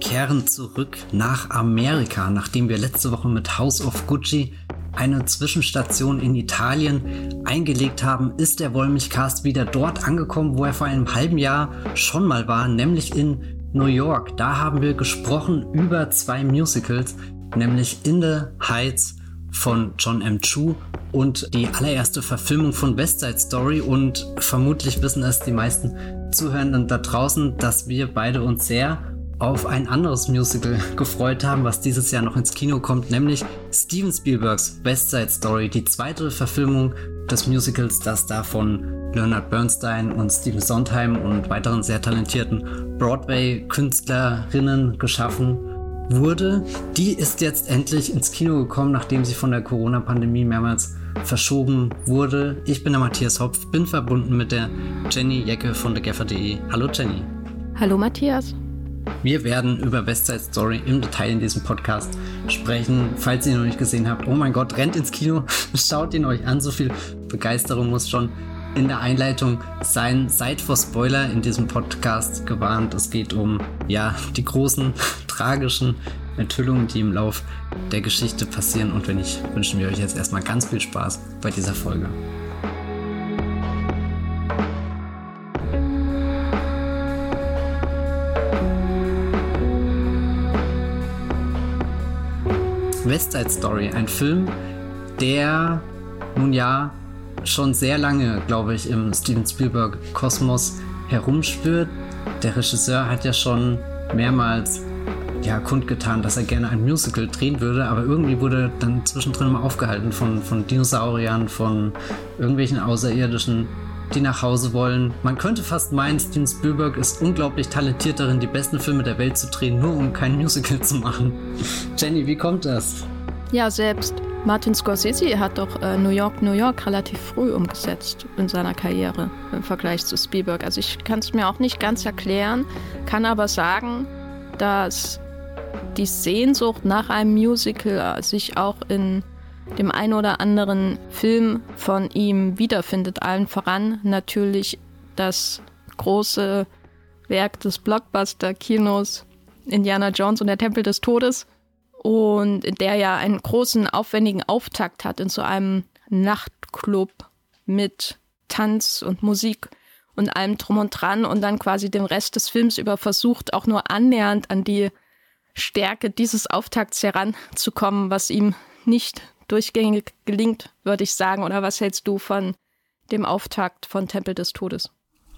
kehren zurück nach Amerika, nachdem wir letzte Woche mit House of Gucci eine Zwischenstation in Italien eingelegt haben, ist der Wollmilchcast wieder dort angekommen, wo er vor einem halben Jahr schon mal war, nämlich in New York. Da haben wir gesprochen über zwei Musicals, nämlich In the Heights von John M. Chu und die allererste Verfilmung von West Side Story und vermutlich wissen es die meisten Zuhörenden da draußen, dass wir beide uns sehr auf ein anderes Musical gefreut haben, was dieses Jahr noch ins Kino kommt, nämlich Steven Spielbergs West Side Story, die zweite Verfilmung des Musicals, das da von Leonard Bernstein und Stephen Sondheim und weiteren sehr talentierten Broadway-Künstlerinnen geschaffen wurde. Die ist jetzt endlich ins Kino gekommen, nachdem sie von der Corona-Pandemie mehrmals verschoben wurde. Ich bin der Matthias Hopf, bin verbunden mit der Jenny Jecke von thegaffer.de. Hallo Jenny. Hallo Matthias. Wir werden über West Side Story im Detail in diesem Podcast sprechen. Falls ihr ihn noch nicht gesehen habt, oh mein Gott, rennt ins Kino, schaut ihn euch an. So viel Begeisterung muss schon in der Einleitung sein. Seid vor Spoiler in diesem Podcast gewarnt. Es geht um ja die großen tragischen Enthüllungen, die im Lauf der Geschichte passieren. Und wenn nicht, wünschen wir euch jetzt erstmal ganz viel Spaß bei dieser Folge. West Side Story, ein Film, der nun ja schon sehr lange, glaube ich, im Steven Spielberg-Kosmos herumspürt. Der Regisseur hat ja schon mehrmals ja, kundgetan, dass er gerne ein Musical drehen würde, aber irgendwie wurde dann zwischendrin immer aufgehalten von, von Dinosauriern, von irgendwelchen Außerirdischen, die nach Hause wollen. Man könnte fast meinen, Steven Spielberg ist unglaublich talentiert darin, die besten Filme der Welt zu drehen, nur um kein Musical zu machen. Jenny, wie kommt das? Ja, selbst Martin Scorsese hat doch äh, New York, New York relativ früh umgesetzt in seiner Karriere im Vergleich zu Spielberg. Also ich kann es mir auch nicht ganz erklären, kann aber sagen, dass die Sehnsucht nach einem Musical sich auch in dem einen oder anderen Film von ihm wiederfindet. Allen voran natürlich das große Werk des Blockbuster-Kinos Indiana Jones und der Tempel des Todes und der ja einen großen, aufwendigen Auftakt hat in so einem Nachtclub mit Tanz und Musik und allem drum und dran und dann quasi den Rest des Films über versucht, auch nur annähernd an die Stärke dieses Auftakts heranzukommen, was ihm nicht durchgängig gelingt, würde ich sagen. Oder was hältst du von dem Auftakt von Tempel des Todes?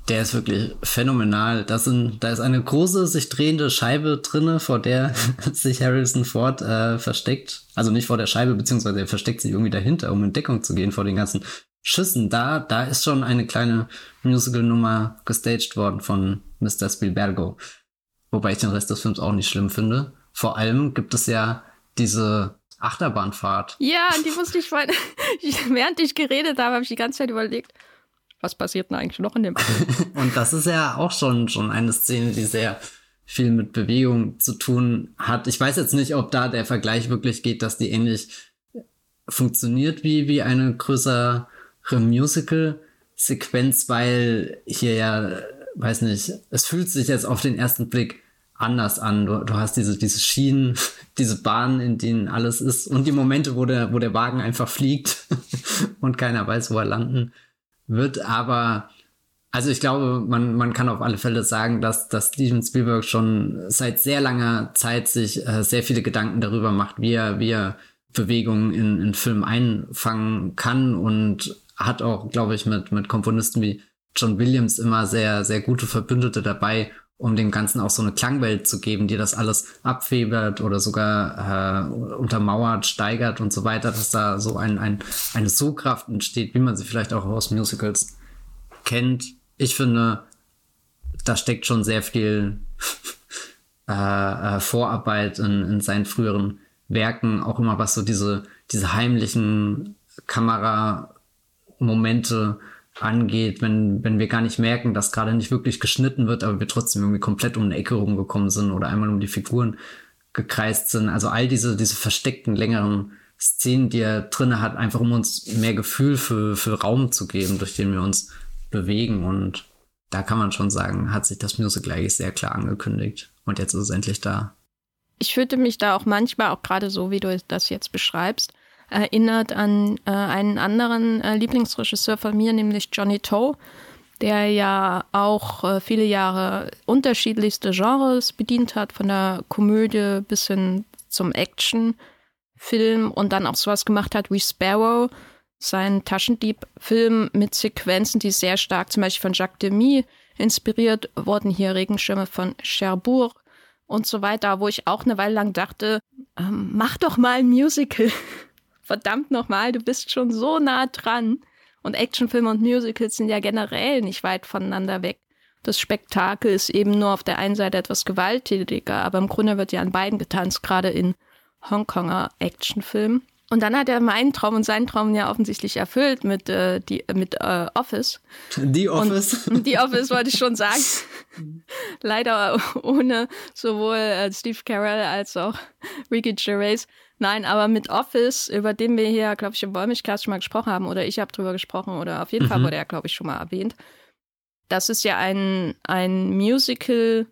Der ist wirklich phänomenal. Das sind, da ist eine große, sich drehende Scheibe drinne, vor der sich Harrison Ford äh, versteckt. Also nicht vor der Scheibe, beziehungsweise er versteckt sich irgendwie dahinter, um in Deckung zu gehen vor den ganzen Schüssen. Da, da ist schon eine kleine Musical-Nummer gestaged worden von Mr. Spielbergo. Wobei ich den Rest des Films auch nicht schlimm finde. Vor allem gibt es ja diese Achterbahnfahrt. Ja, die musste ich, weil, während ich geredet habe, habe ich die ganze Zeit überlegt, was passiert denn eigentlich noch in dem Film? Und das ist ja auch schon, schon eine Szene, die sehr viel mit Bewegung zu tun hat. Ich weiß jetzt nicht, ob da der Vergleich wirklich geht, dass die ähnlich funktioniert wie, wie eine größere Musical-Sequenz, weil hier ja weiß nicht, es fühlt sich jetzt auf den ersten Blick anders an. Du, du hast diese, diese Schienen, diese Bahnen, in denen alles ist und die Momente, wo der, wo der Wagen einfach fliegt und keiner weiß, wo er landen wird. Aber also ich glaube, man, man kann auf alle Fälle sagen, dass, dass Steven Spielberg schon seit sehr langer Zeit sich äh, sehr viele Gedanken darüber macht, wie er, wie er Bewegungen in, in Filmen einfangen kann und hat auch, glaube ich, mit, mit Komponisten wie John Williams immer sehr, sehr gute Verbündete dabei, um dem Ganzen auch so eine Klangwelt zu geben, die das alles abfebert oder sogar äh, untermauert, steigert und so weiter, dass da so ein, ein, eine Sogkraft entsteht, wie man sie vielleicht auch aus Musicals kennt. Ich finde, da steckt schon sehr viel äh, äh, Vorarbeit in, in seinen früheren Werken, auch immer was so diese, diese heimlichen Kameramomente angeht, wenn, wenn wir gar nicht merken, dass gerade nicht wirklich geschnitten wird, aber wir trotzdem irgendwie komplett um eine Ecke rumgekommen sind oder einmal um die Figuren gekreist sind. Also all diese, diese versteckten, längeren Szenen, die er drinne hat, einfach um uns mehr Gefühl für, für Raum zu geben, durch den wir uns bewegen. Und da kann man schon sagen, hat sich das Musical eigentlich sehr klar angekündigt. Und jetzt ist es endlich da. Ich fühlte mich da auch manchmal, auch gerade so, wie du das jetzt beschreibst, erinnert an äh, einen anderen äh, Lieblingsregisseur von mir, nämlich Johnny Toe, der ja auch äh, viele Jahre unterschiedlichste Genres bedient hat, von der Komödie bis hin zum Actionfilm und dann auch sowas gemacht hat wie Sparrow, sein Taschendieb-Film mit Sequenzen, die sehr stark zum Beispiel von Jacques Demy inspiriert wurden. Hier Regenschirme von Cherbourg und so weiter, wo ich auch eine Weile lang dachte, ähm, mach doch mal ein Musical. Verdammt nochmal, du bist schon so nah dran. Und Actionfilme und Musicals sind ja generell nicht weit voneinander weg. Das Spektakel ist eben nur auf der einen Seite etwas gewalttätiger, aber im Grunde wird ja an beiden getanzt, gerade in Hongkonger Actionfilmen. Und dann hat er meinen Traum und seinen Traum ja offensichtlich erfüllt mit, äh, die, mit äh, Office. The Office. Und The Office wollte ich schon sagen. Leider ohne sowohl äh, Steve Carell als auch Ricky Gervais. Nein, aber mit Office, über den wir hier, glaube ich, im Wollmilchcast schon mal gesprochen haben, oder ich habe drüber gesprochen, oder auf jeden mhm. Fall wurde er, glaube ich, schon mal erwähnt. Das ist ja ein, ein Musical,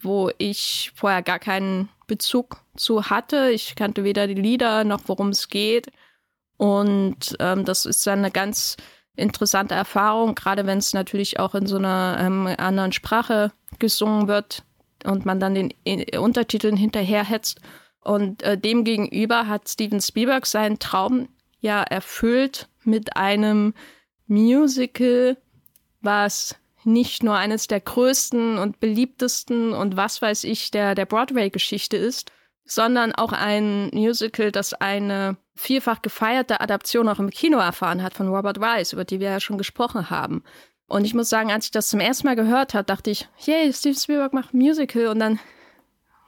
wo ich vorher gar keinen Bezug zu hatte. Ich kannte weder die Lieder noch worum es geht. Und ähm, das ist dann eine ganz interessante Erfahrung, gerade wenn es natürlich auch in so einer ähm, anderen Sprache gesungen wird und man dann den äh, Untertiteln hinterherhetzt. Und äh, dem gegenüber hat Steven Spielberg seinen Traum ja erfüllt mit einem Musical, was nicht nur eines der größten und beliebtesten und was weiß ich der, der Broadway-Geschichte ist, sondern auch ein Musical, das eine vielfach gefeierte Adaption auch im Kino erfahren hat von Robert Rice, über die wir ja schon gesprochen haben. Und ich muss sagen, als ich das zum ersten Mal gehört habe, dachte ich, yay, Steve Spielberg macht Musical und dann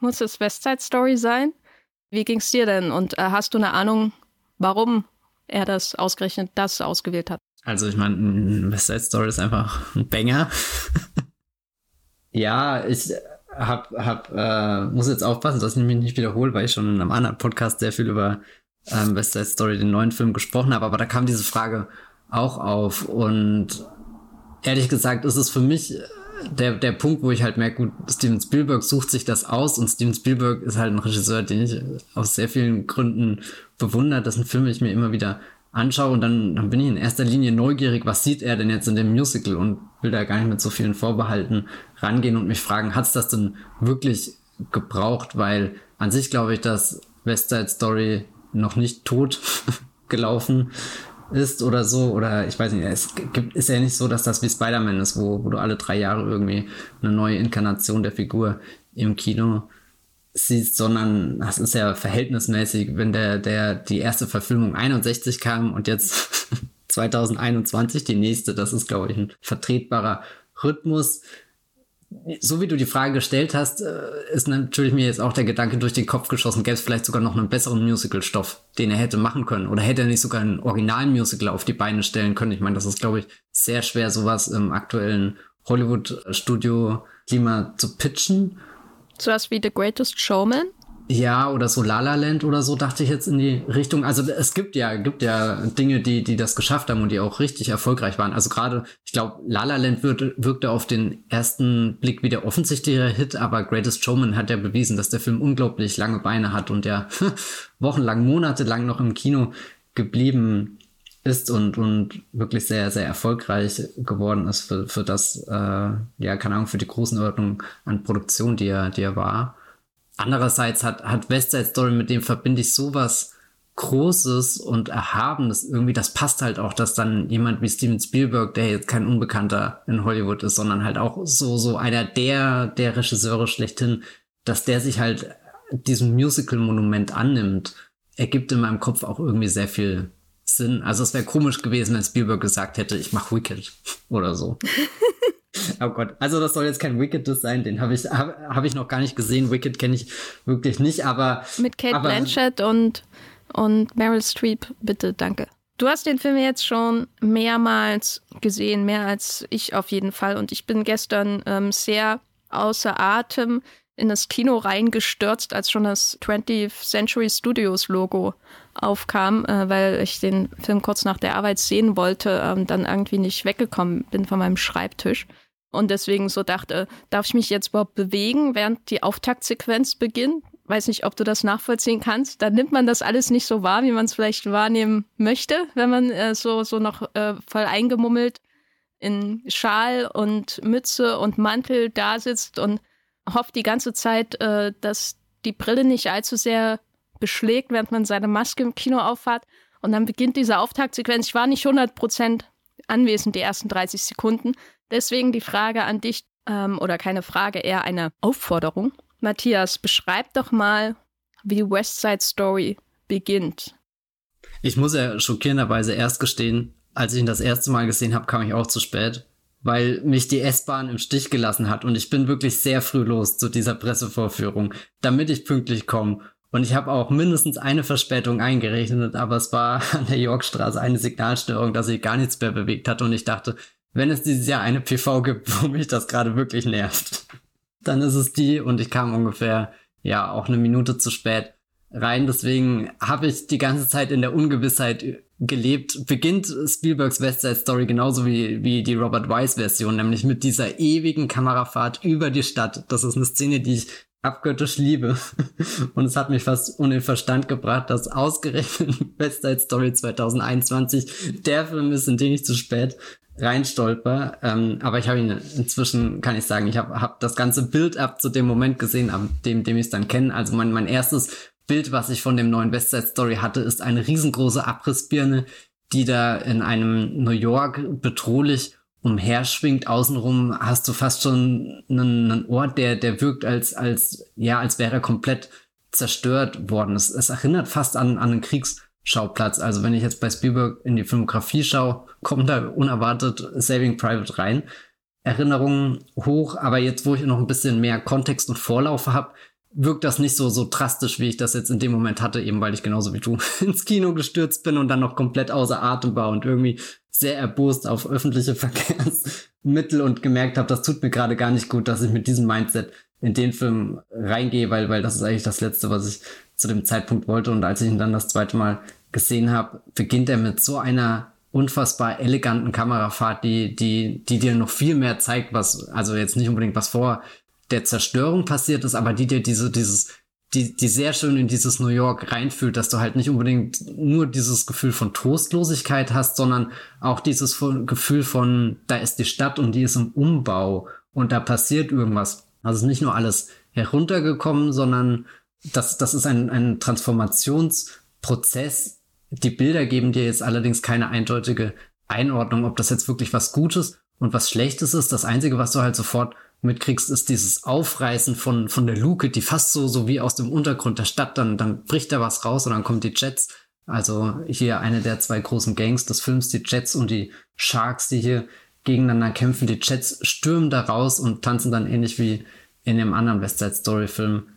muss es West Side Story sein. Wie ging's dir denn? Und äh, hast du eine Ahnung, warum er das ausgerechnet das ausgewählt hat? Also ich meine, West Side Story ist einfach ein Banger. ja, ich hab, hab, äh, muss jetzt aufpassen, dass ich mich nicht wiederhole, weil ich schon in einem anderen Podcast sehr viel über ähm, West Side Story, den neuen Film, gesprochen habe. Aber da kam diese Frage auch auf. Und ehrlich gesagt ist es für mich der, der Punkt, wo ich halt merke, gut, Steven Spielberg sucht sich das aus und Steven Spielberg ist halt ein Regisseur, den ich aus sehr vielen Gründen bewundere, dessen Filme ich mir immer wieder anschaue und dann, dann bin ich in erster Linie neugierig, was sieht er denn jetzt in dem Musical und will da gar nicht mit so vielen Vorbehalten rangehen und mich fragen, hat's das denn wirklich gebraucht? Weil an sich glaube ich, dass West Side Story noch nicht tot gelaufen ist oder so. Oder ich weiß nicht, es gibt, ist ja nicht so, dass das wie Spider-Man ist, wo, wo du alle drei Jahre irgendwie eine neue Inkarnation der Figur im Kino siehst, sondern das ist ja verhältnismäßig, wenn der, der, die erste Verfilmung 61 kam und jetzt 2021 die nächste, das ist, glaube ich, ein vertretbarer Rhythmus. So wie du die Frage gestellt hast, äh, ist natürlich mir jetzt auch der Gedanke durch den Kopf geschossen, gäbe es vielleicht sogar noch einen besseren Musical-Stoff, den er hätte machen können. Oder hätte er nicht sogar ein Original-Musical auf die Beine stellen können. Ich meine, das ist, glaube ich, sehr schwer, sowas im aktuellen Hollywood-Studio-Klima zu pitchen. Sowas wie The Greatest Showman? Ja, oder so La La Land oder so, dachte ich jetzt in die Richtung. Also es gibt ja, gibt ja Dinge, die, die das geschafft haben und die auch richtig erfolgreich waren. Also gerade, ich glaube, La La Land wirkte, wirkte auf den ersten Blick wie der offensichtliche Hit, aber Greatest Showman hat ja bewiesen, dass der Film unglaublich lange Beine hat und der wochenlang, monatelang noch im Kino geblieben ist und, und wirklich sehr, sehr erfolgreich geworden ist für, für das, äh, ja, keine Ahnung, für die Größenordnung an Produktion, die er, die er war. Andererseits hat, hat West Side Story, mit dem verbinde ich sowas Großes und Erhabenes irgendwie, das passt halt auch, dass dann jemand wie Steven Spielberg, der jetzt kein Unbekannter in Hollywood ist, sondern halt auch so, so einer der, der Regisseure schlechthin, dass der sich halt diesem Musical-Monument annimmt, ergibt in meinem Kopf auch irgendwie sehr viel Sinn. Also es wäre komisch gewesen, wenn Spielberg gesagt hätte, ich mache Wicked oder so. oh Gott, also das soll jetzt kein Wicked sein, den habe ich, hab, hab ich noch gar nicht gesehen. Wicked kenne ich wirklich nicht, aber. Mit Kate aber, Blanchett und, und Meryl Streep, bitte, danke. Du hast den Film jetzt schon mehrmals gesehen, mehr als ich auf jeden Fall. Und ich bin gestern ähm, sehr außer Atem in das Kino reingestürzt, als schon das 20th Century Studios Logo aufkam, äh, weil ich den Film kurz nach der Arbeit sehen wollte und dann irgendwie nicht weggekommen bin von meinem Schreibtisch. und deswegen so dachte, darf ich mich jetzt überhaupt bewegen, während die Auftaktsequenz beginnt? Weiß nicht, ob du das nachvollziehen kannst. Da nimmt man das alles nicht so wahr, wie man es vielleicht wahrnehmen möchte, wenn man äh, so, so noch äh, voll eingemummelt in Schal und Mütze und Mantel da sitzt und hofft die ganze Zeit, äh, dass die Brille nicht allzu sehr beschlägt, während man seine Maske im Kino aufhat. Und dann beginnt diese Auftaktsequenz. Ich war nicht 100% anwesend, die ersten 30 Sekunden. Deswegen die Frage an dich, ähm, oder keine Frage, eher eine Aufforderung. Matthias, beschreib doch mal, wie West Side Story beginnt. Ich muss ja schockierenderweise erst gestehen, als ich ihn das erste Mal gesehen habe, kam ich auch zu spät, weil mich die S-Bahn im Stich gelassen hat und ich bin wirklich sehr früh los zu dieser Pressevorführung, damit ich pünktlich komme. Und ich habe auch mindestens eine Verspätung eingerechnet, aber es war an der Yorkstraße eine Signalstörung, dass sich gar nichts mehr bewegt hat und ich dachte, wenn es dieses Jahr eine PV gibt, wo mich das gerade wirklich nervt, dann ist es die und ich kam ungefähr, ja, auch eine Minute zu spät rein. Deswegen habe ich die ganze Zeit in der Ungewissheit gelebt. Beginnt Spielbergs West Side Story genauso wie, wie die Robert Wise Version, nämlich mit dieser ewigen Kamerafahrt über die Stadt. Das ist eine Szene, die ich abgöttisch liebe. Und es hat mich fast ohne Verstand gebracht, dass ausgerechnet West Side Story 2021 der Film ist, in den ich zu spät reinstolper. Ähm, aber ich habe ihn inzwischen, kann ich sagen, ich habe hab das ganze Bild ab zu dem Moment gesehen, ab dem, dem ich es dann kenne. Also mein, mein erstes Bild, was ich von dem neuen West Side Story hatte, ist eine riesengroße Abrissbirne, die da in einem New York bedrohlich umherschwingt. Außenrum hast du fast schon einen, einen Ort, der, der wirkt als, als, ja, als wäre er komplett zerstört worden. Es, es erinnert fast an, an einen Kriegs, Schauplatz. Also wenn ich jetzt bei Spielberg in die Filmografie schaue, kommt da unerwartet Saving Private rein. Erinnerungen hoch, aber jetzt, wo ich noch ein bisschen mehr Kontext und Vorlauf habe, wirkt das nicht so, so drastisch, wie ich das jetzt in dem Moment hatte, eben weil ich genauso wie du ins Kino gestürzt bin und dann noch komplett außer Atem war und irgendwie sehr erbost auf öffentliche Verkehrsmittel und gemerkt habe, das tut mir gerade gar nicht gut, dass ich mit diesem Mindset in den Film reingehe, weil, weil das ist eigentlich das Letzte, was ich zu dem Zeitpunkt wollte. Und als ich ihn dann das zweite Mal gesehen habe, beginnt er mit so einer unfassbar eleganten Kamerafahrt, die, die, die dir noch viel mehr zeigt, was, also jetzt nicht unbedingt was vor der Zerstörung passiert ist, aber die dir diese, dieses, die, die sehr schön in dieses New York reinfühlt, dass du halt nicht unbedingt nur dieses Gefühl von Trostlosigkeit hast, sondern auch dieses Gefühl von, da ist die Stadt und die ist im Umbau und da passiert irgendwas. Also nicht nur alles heruntergekommen, sondern das, das ist ein, ein Transformationsprozess. Die Bilder geben dir jetzt allerdings keine eindeutige Einordnung, ob das jetzt wirklich was Gutes und was Schlechtes ist. Das Einzige, was du halt sofort mitkriegst, ist dieses Aufreißen von, von der Luke, die fast so, so wie aus dem Untergrund der Stadt, dann, dann bricht da was raus und dann kommen die Jets. Also hier eine der zwei großen Gangs des Films, die Jets und die Sharks, die hier gegeneinander kämpfen. Die Jets stürmen da raus und tanzen dann ähnlich wie in dem anderen West Side Story Film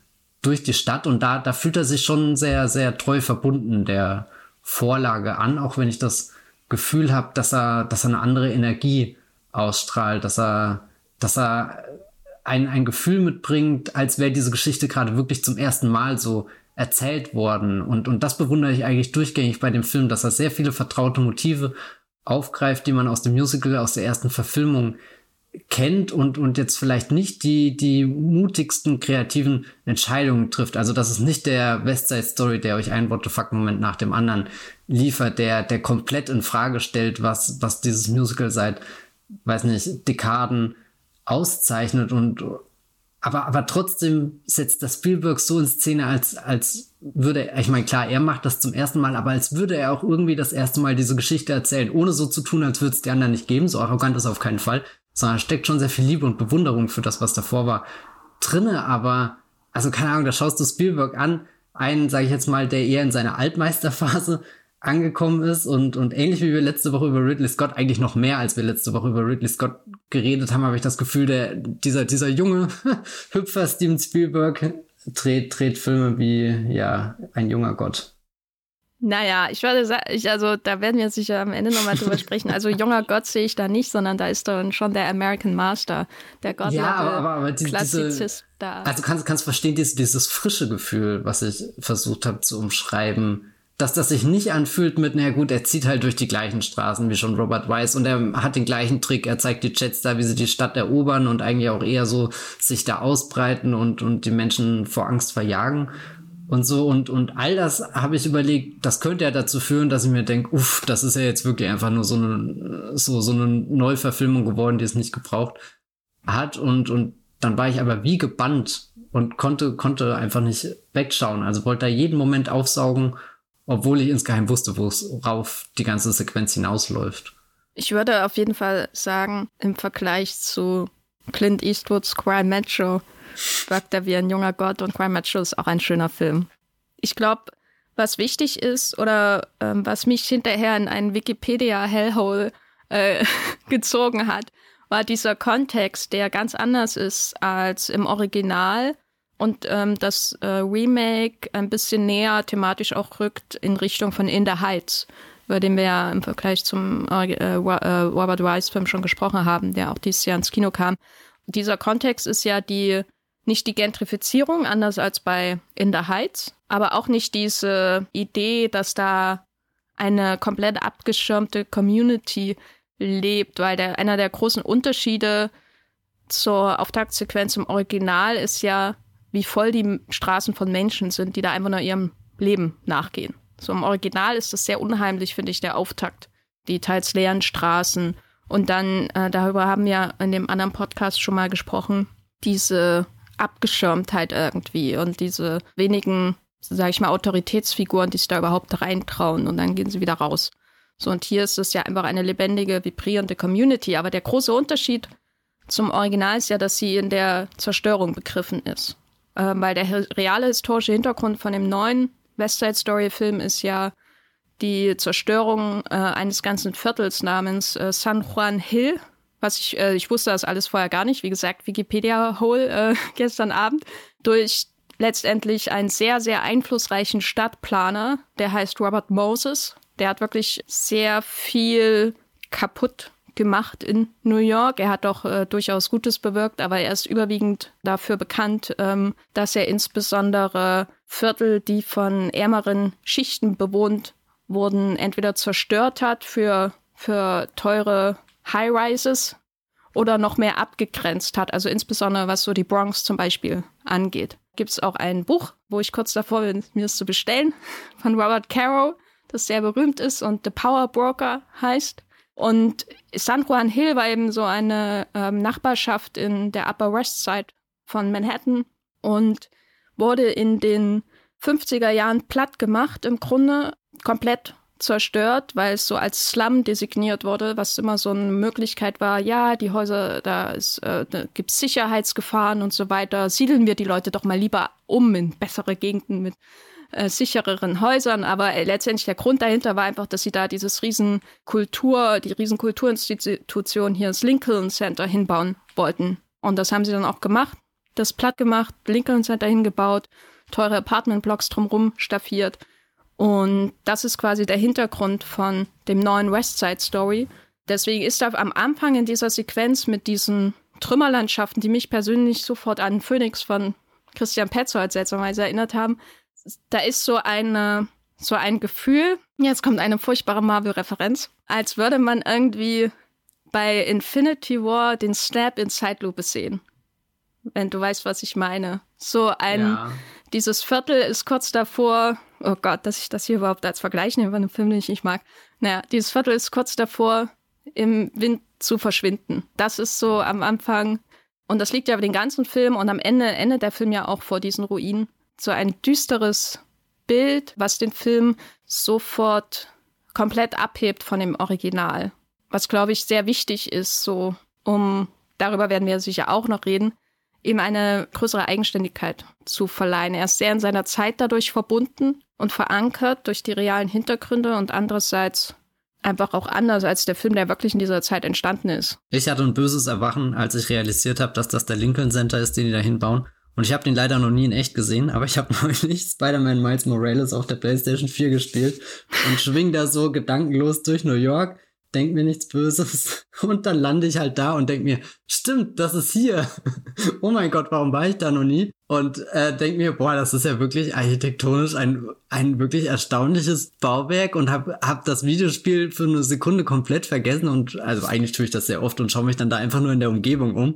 durch die Stadt und da, da fühlt er sich schon sehr, sehr treu verbunden der Vorlage an, auch wenn ich das Gefühl habe, dass er, dass er eine andere Energie ausstrahlt, dass er, dass er ein, ein Gefühl mitbringt, als wäre diese Geschichte gerade wirklich zum ersten Mal so erzählt worden. Und, und das bewundere ich eigentlich durchgängig bei dem Film, dass er sehr viele vertraute Motive aufgreift, die man aus dem Musical, aus der ersten Verfilmung kennt und, und jetzt vielleicht nicht die, die mutigsten kreativen Entscheidungen trifft. Also das ist nicht der Westside Story, der euch ein What the fuck Moment nach dem anderen liefert, der, der komplett in Frage stellt, was, was dieses Musical seit, weiß nicht, Dekaden auszeichnet und aber, aber trotzdem setzt das Spielberg so in Szene, als, als würde er, ich meine, klar, er macht das zum ersten Mal, aber als würde er auch irgendwie das erste Mal diese Geschichte erzählen, ohne so zu tun, als würde es die anderen nicht geben. So arrogant ist auf keinen Fall, sondern steckt schon sehr viel Liebe und Bewunderung für das, was davor war, drinne. Aber, also keine Ahnung, da schaust du Spielberg an, einen, sage ich jetzt mal, der eher in seiner Altmeisterphase angekommen ist und, und ähnlich wie wir letzte Woche über Ridley Scott, eigentlich noch mehr als wir letzte Woche über Ridley Scott geredet haben, habe ich das Gefühl, der, dieser, dieser junge Hüpfer Steven Spielberg dreht, dreht Filme wie, ja, ein junger Gott. Naja, ich würde sagen, ich, also da werden wir sicher am Ende nochmal drüber sprechen. Also junger Gott sehe ich da nicht, sondern da ist dann schon der American Master, der Gott ja, aber, aber, aber die, Klassizist da. Also kannst kannst verstehen dieses, dieses frische Gefühl, was ich versucht habe zu umschreiben, dass das sich nicht anfühlt mit, na gut, er zieht halt durch die gleichen Straßen wie schon Robert Weiss und er hat den gleichen Trick, er zeigt die Jets da, wie sie die Stadt erobern und eigentlich auch eher so sich da ausbreiten und, und die Menschen vor Angst verjagen und so. Und, und all das habe ich überlegt, das könnte ja dazu führen, dass ich mir denke, uff, das ist ja jetzt wirklich einfach nur so eine, so, so eine Neuverfilmung geworden, die es nicht gebraucht hat. Und, und dann war ich aber wie gebannt und konnte, konnte einfach nicht wegschauen. Also wollte da jeden Moment aufsaugen obwohl ich insgeheim wusste, worauf die ganze Sequenz hinausläuft. Ich würde auf jeden Fall sagen, im Vergleich zu Clint Eastwoods Crime Metro wirkt er wie ein junger Gott und Crime Metro ist auch ein schöner Film. Ich glaube, was wichtig ist oder ähm, was mich hinterher in einen Wikipedia-Hellhole äh, gezogen hat, war dieser Kontext, der ganz anders ist als im Original und ähm, das äh, Remake ein bisschen näher thematisch auch rückt in Richtung von In the Heights, über den wir ja im Vergleich zum äh, äh, Robert Wise-Film schon gesprochen haben, der auch dieses Jahr ins Kino kam. Dieser Kontext ist ja die nicht die Gentrifizierung, anders als bei In the Heights, aber auch nicht diese Idee, dass da eine komplett abgeschirmte Community lebt, weil der, einer der großen Unterschiede zur Auftaktsequenz im Original ist ja, wie voll die Straßen von Menschen sind, die da einfach nur ihrem Leben nachgehen. So im Original ist das sehr unheimlich, finde ich, der Auftakt. Die teils leeren Straßen. Und dann, äh, darüber haben wir in dem anderen Podcast schon mal gesprochen, diese Abgeschirmtheit irgendwie und diese wenigen, sage ich mal, Autoritätsfiguren, die sich da überhaupt reintrauen und dann gehen sie wieder raus. So, und hier ist es ja einfach eine lebendige, vibrierende Community. Aber der große Unterschied zum Original ist ja, dass sie in der Zerstörung begriffen ist. Ähm, weil der reale historische Hintergrund von dem neuen West Side Story Film ist ja die Zerstörung äh, eines ganzen Viertels namens äh, San Juan Hill. Was ich, äh, ich wusste das alles vorher gar nicht. Wie gesagt, Wikipedia Hole äh, gestern Abend. Durch letztendlich einen sehr, sehr einflussreichen Stadtplaner, der heißt Robert Moses. Der hat wirklich sehr viel kaputt gemacht in New York. Er hat auch äh, durchaus Gutes bewirkt, aber er ist überwiegend dafür bekannt, ähm, dass er insbesondere Viertel, die von ärmeren Schichten bewohnt wurden, entweder zerstört hat für, für teure High-Rises oder noch mehr abgegrenzt hat, also insbesondere was so die Bronx zum Beispiel angeht. Gibt es auch ein Buch, wo ich kurz davor bin, mir es zu bestellen, von Robert Caro, das sehr berühmt ist und The Power Broker heißt. Und San Juan Hill war eben so eine ähm, Nachbarschaft in der Upper West Side von Manhattan und wurde in den 50er Jahren platt gemacht, im Grunde komplett zerstört, weil es so als Slum designiert wurde, was immer so eine Möglichkeit war, ja, die Häuser, da, äh, da gibt es Sicherheitsgefahren und so weiter, siedeln wir die Leute doch mal lieber um in bessere Gegenden mit äh, sichereren Häusern, aber äh, letztendlich der Grund dahinter war einfach, dass sie da dieses Riesenkultur, die Riesenkulturinstitution hier das Lincoln Center hinbauen wollten. Und das haben sie dann auch gemacht, das platt gemacht, Lincoln Center hingebaut, teure Apartmentblocks drumrum staffiert. Und das ist quasi der Hintergrund von dem neuen West Side Story. Deswegen ist da am Anfang in dieser Sequenz mit diesen Trümmerlandschaften, die mich persönlich sofort an Phoenix von Christian Petzold seltsamerweise erinnert haben, da ist so eine, so ein Gefühl, jetzt kommt eine furchtbare Marvel-Referenz, als würde man irgendwie bei Infinity War den Snap in Zeitlupe sehen. Wenn du weißt, was ich meine. So ein, ja. dieses Viertel ist kurz davor, oh Gott, dass ich das hier überhaupt als Vergleich nehme, von einem Film, den ich nicht mag. Naja, dieses Viertel ist kurz davor, im Wind zu verschwinden. Das ist so am Anfang, und das liegt ja über den ganzen Film und am Ende endet der Film ja auch vor diesen Ruinen so ein düsteres Bild, was den Film sofort komplett abhebt von dem Original. Was, glaube ich, sehr wichtig ist, so um, darüber werden wir sicher auch noch reden, ihm eine größere Eigenständigkeit zu verleihen. Er ist sehr in seiner Zeit dadurch verbunden und verankert durch die realen Hintergründe und andererseits einfach auch anders als der Film, der wirklich in dieser Zeit entstanden ist. Ich hatte ein böses Erwachen, als ich realisiert habe, dass das der Lincoln Center ist, den die da hinbauen. Und ich habe den leider noch nie in echt gesehen, aber ich habe neulich Spider-Man Miles Morales auf der PlayStation 4 gespielt und schwing da so gedankenlos durch New York. denk mir nichts Böses. Und dann lande ich halt da und denk mir, stimmt, das ist hier. oh mein Gott, warum war ich da noch nie? Und äh, denk mir, boah, das ist ja wirklich architektonisch ein, ein wirklich erstaunliches Bauwerk und hab, hab das Videospiel für eine Sekunde komplett vergessen und also eigentlich tue ich das sehr oft und schaue mich dann da einfach nur in der Umgebung um.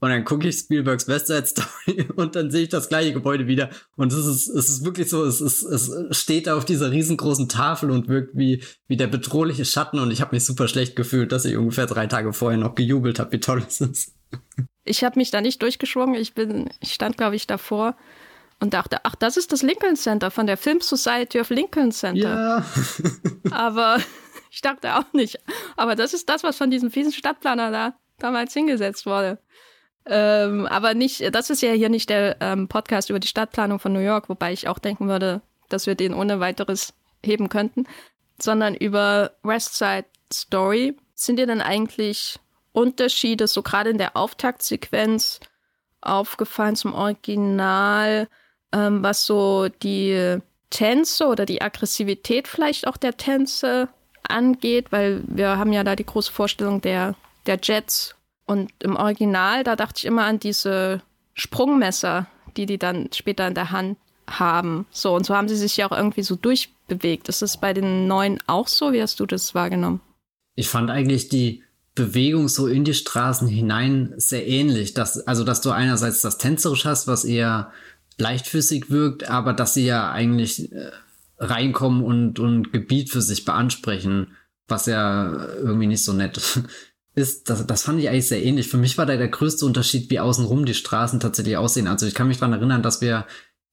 Und dann gucke ich Spielbergs Westside Story und dann sehe ich das gleiche Gebäude wieder. Und es ist, es ist wirklich so, es, ist, es steht da auf dieser riesengroßen Tafel und wirkt wie, wie der bedrohliche Schatten. Und ich habe mich super schlecht gefühlt, dass ich ungefähr drei Tage vorher noch gejubelt habe, wie toll es ist. Ich habe mich da nicht durchgeschwungen. Ich bin, ich stand, glaube ich, davor und dachte, ach, das ist das Lincoln Center von der Film Society of Lincoln Center. Ja. Aber ich dachte auch nicht. Aber das ist das, was von diesem fiesen Stadtplaner da damals hingesetzt wurde. Ähm, aber nicht, das ist ja hier nicht der ähm, Podcast über die Stadtplanung von New York, wobei ich auch denken würde, dass wir den ohne weiteres heben könnten, sondern über West Side Story. Sind dir denn eigentlich Unterschiede, so gerade in der Auftaktsequenz, aufgefallen zum Original, ähm, was so die Tänze oder die Aggressivität vielleicht auch der Tänze angeht, weil wir haben ja da die große Vorstellung der, der Jets und im Original, da dachte ich immer an diese Sprungmesser, die die dann später in der Hand haben. So, und so haben sie sich ja auch irgendwie so durchbewegt. Ist das bei den neuen auch so? Wie hast du das wahrgenommen? Ich fand eigentlich die Bewegung so in die Straßen hinein sehr ähnlich. Dass, also, dass du einerseits das tänzerisch hast, was eher leichtfüßig wirkt, aber dass sie ja eigentlich äh, reinkommen und, und Gebiet für sich beansprechen, was ja irgendwie nicht so nett ist, das, das fand ich eigentlich sehr ähnlich. Für mich war da der größte Unterschied, wie außenrum die Straßen tatsächlich aussehen. Also ich kann mich daran erinnern, dass wir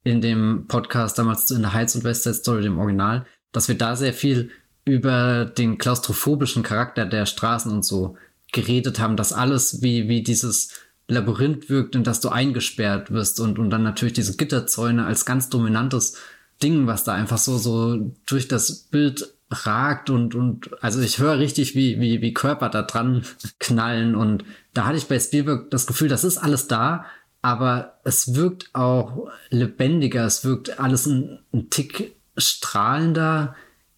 in dem Podcast damals in der Heights und Westside Story, dem Original, dass wir da sehr viel über den klaustrophobischen Charakter der Straßen und so geredet haben, dass alles wie, wie dieses Labyrinth wirkt, in das du eingesperrt wirst und, und dann natürlich diese Gitterzäune als ganz dominantes Ding, was da einfach so, so durch das Bild ragt und, und also ich höre richtig, wie, wie, wie Körper da dran knallen. Und da hatte ich bei Spielberg das Gefühl, das ist alles da, aber es wirkt auch lebendiger, es wirkt alles ein, ein Tick strahlender,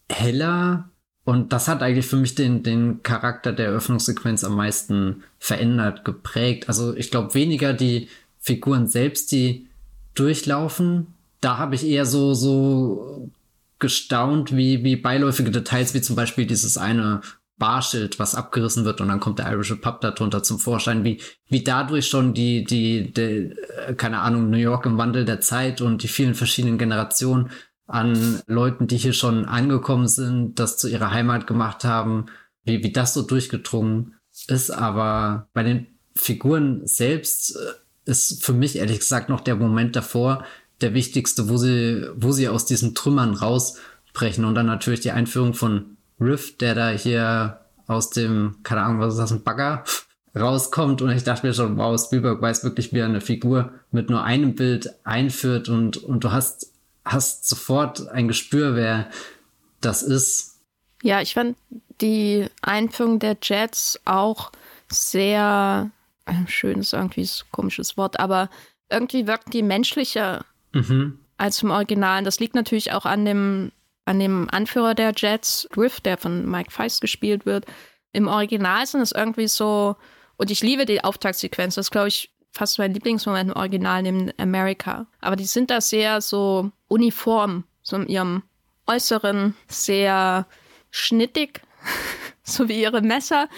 heller. Und das hat eigentlich für mich den, den Charakter der Eröffnungssequenz am meisten verändert, geprägt. Also ich glaube weniger die Figuren selbst, die durchlaufen, da habe ich eher so, so gestaunt, wie, wie beiläufige Details, wie zum Beispiel dieses eine Barschild, was abgerissen wird und dann kommt der Irish Pub darunter zum Vorschein, wie, wie dadurch schon die, die, die, äh, keine Ahnung, New York im Wandel der Zeit und die vielen verschiedenen Generationen an Leuten, die hier schon angekommen sind, das zu ihrer Heimat gemacht haben, wie, wie das so durchgedrungen ist. Aber bei den Figuren selbst äh, ist für mich ehrlich gesagt noch der Moment davor, der wichtigste, wo sie, wo sie aus diesen Trümmern rausbrechen. Und dann natürlich die Einführung von Riff, der da hier aus dem, keine Ahnung, was ist das, ein Bagger rauskommt. Und ich dachte mir schon, wow, Spielberg weiß wirklich, wie er eine Figur mit nur einem Bild einführt und, und du hast, hast sofort ein Gespür, wer das ist. Ja, ich fand die Einführung der Jets auch sehr, ein schönes, irgendwie ein komisches Wort, aber irgendwie wirkt die menschlicher mhm. als im Original. Das liegt natürlich auch an dem, an dem Anführer der Jets, Riff, der von Mike Feist gespielt wird. Im Original sind es irgendwie so, und ich liebe die Auftaktsequenz, das ist, glaube ich, fast mein Lieblingsmoment im Original neben America. Aber die sind da sehr so uniform, so in ihrem Äußeren, sehr schnittig, so wie ihre Messer.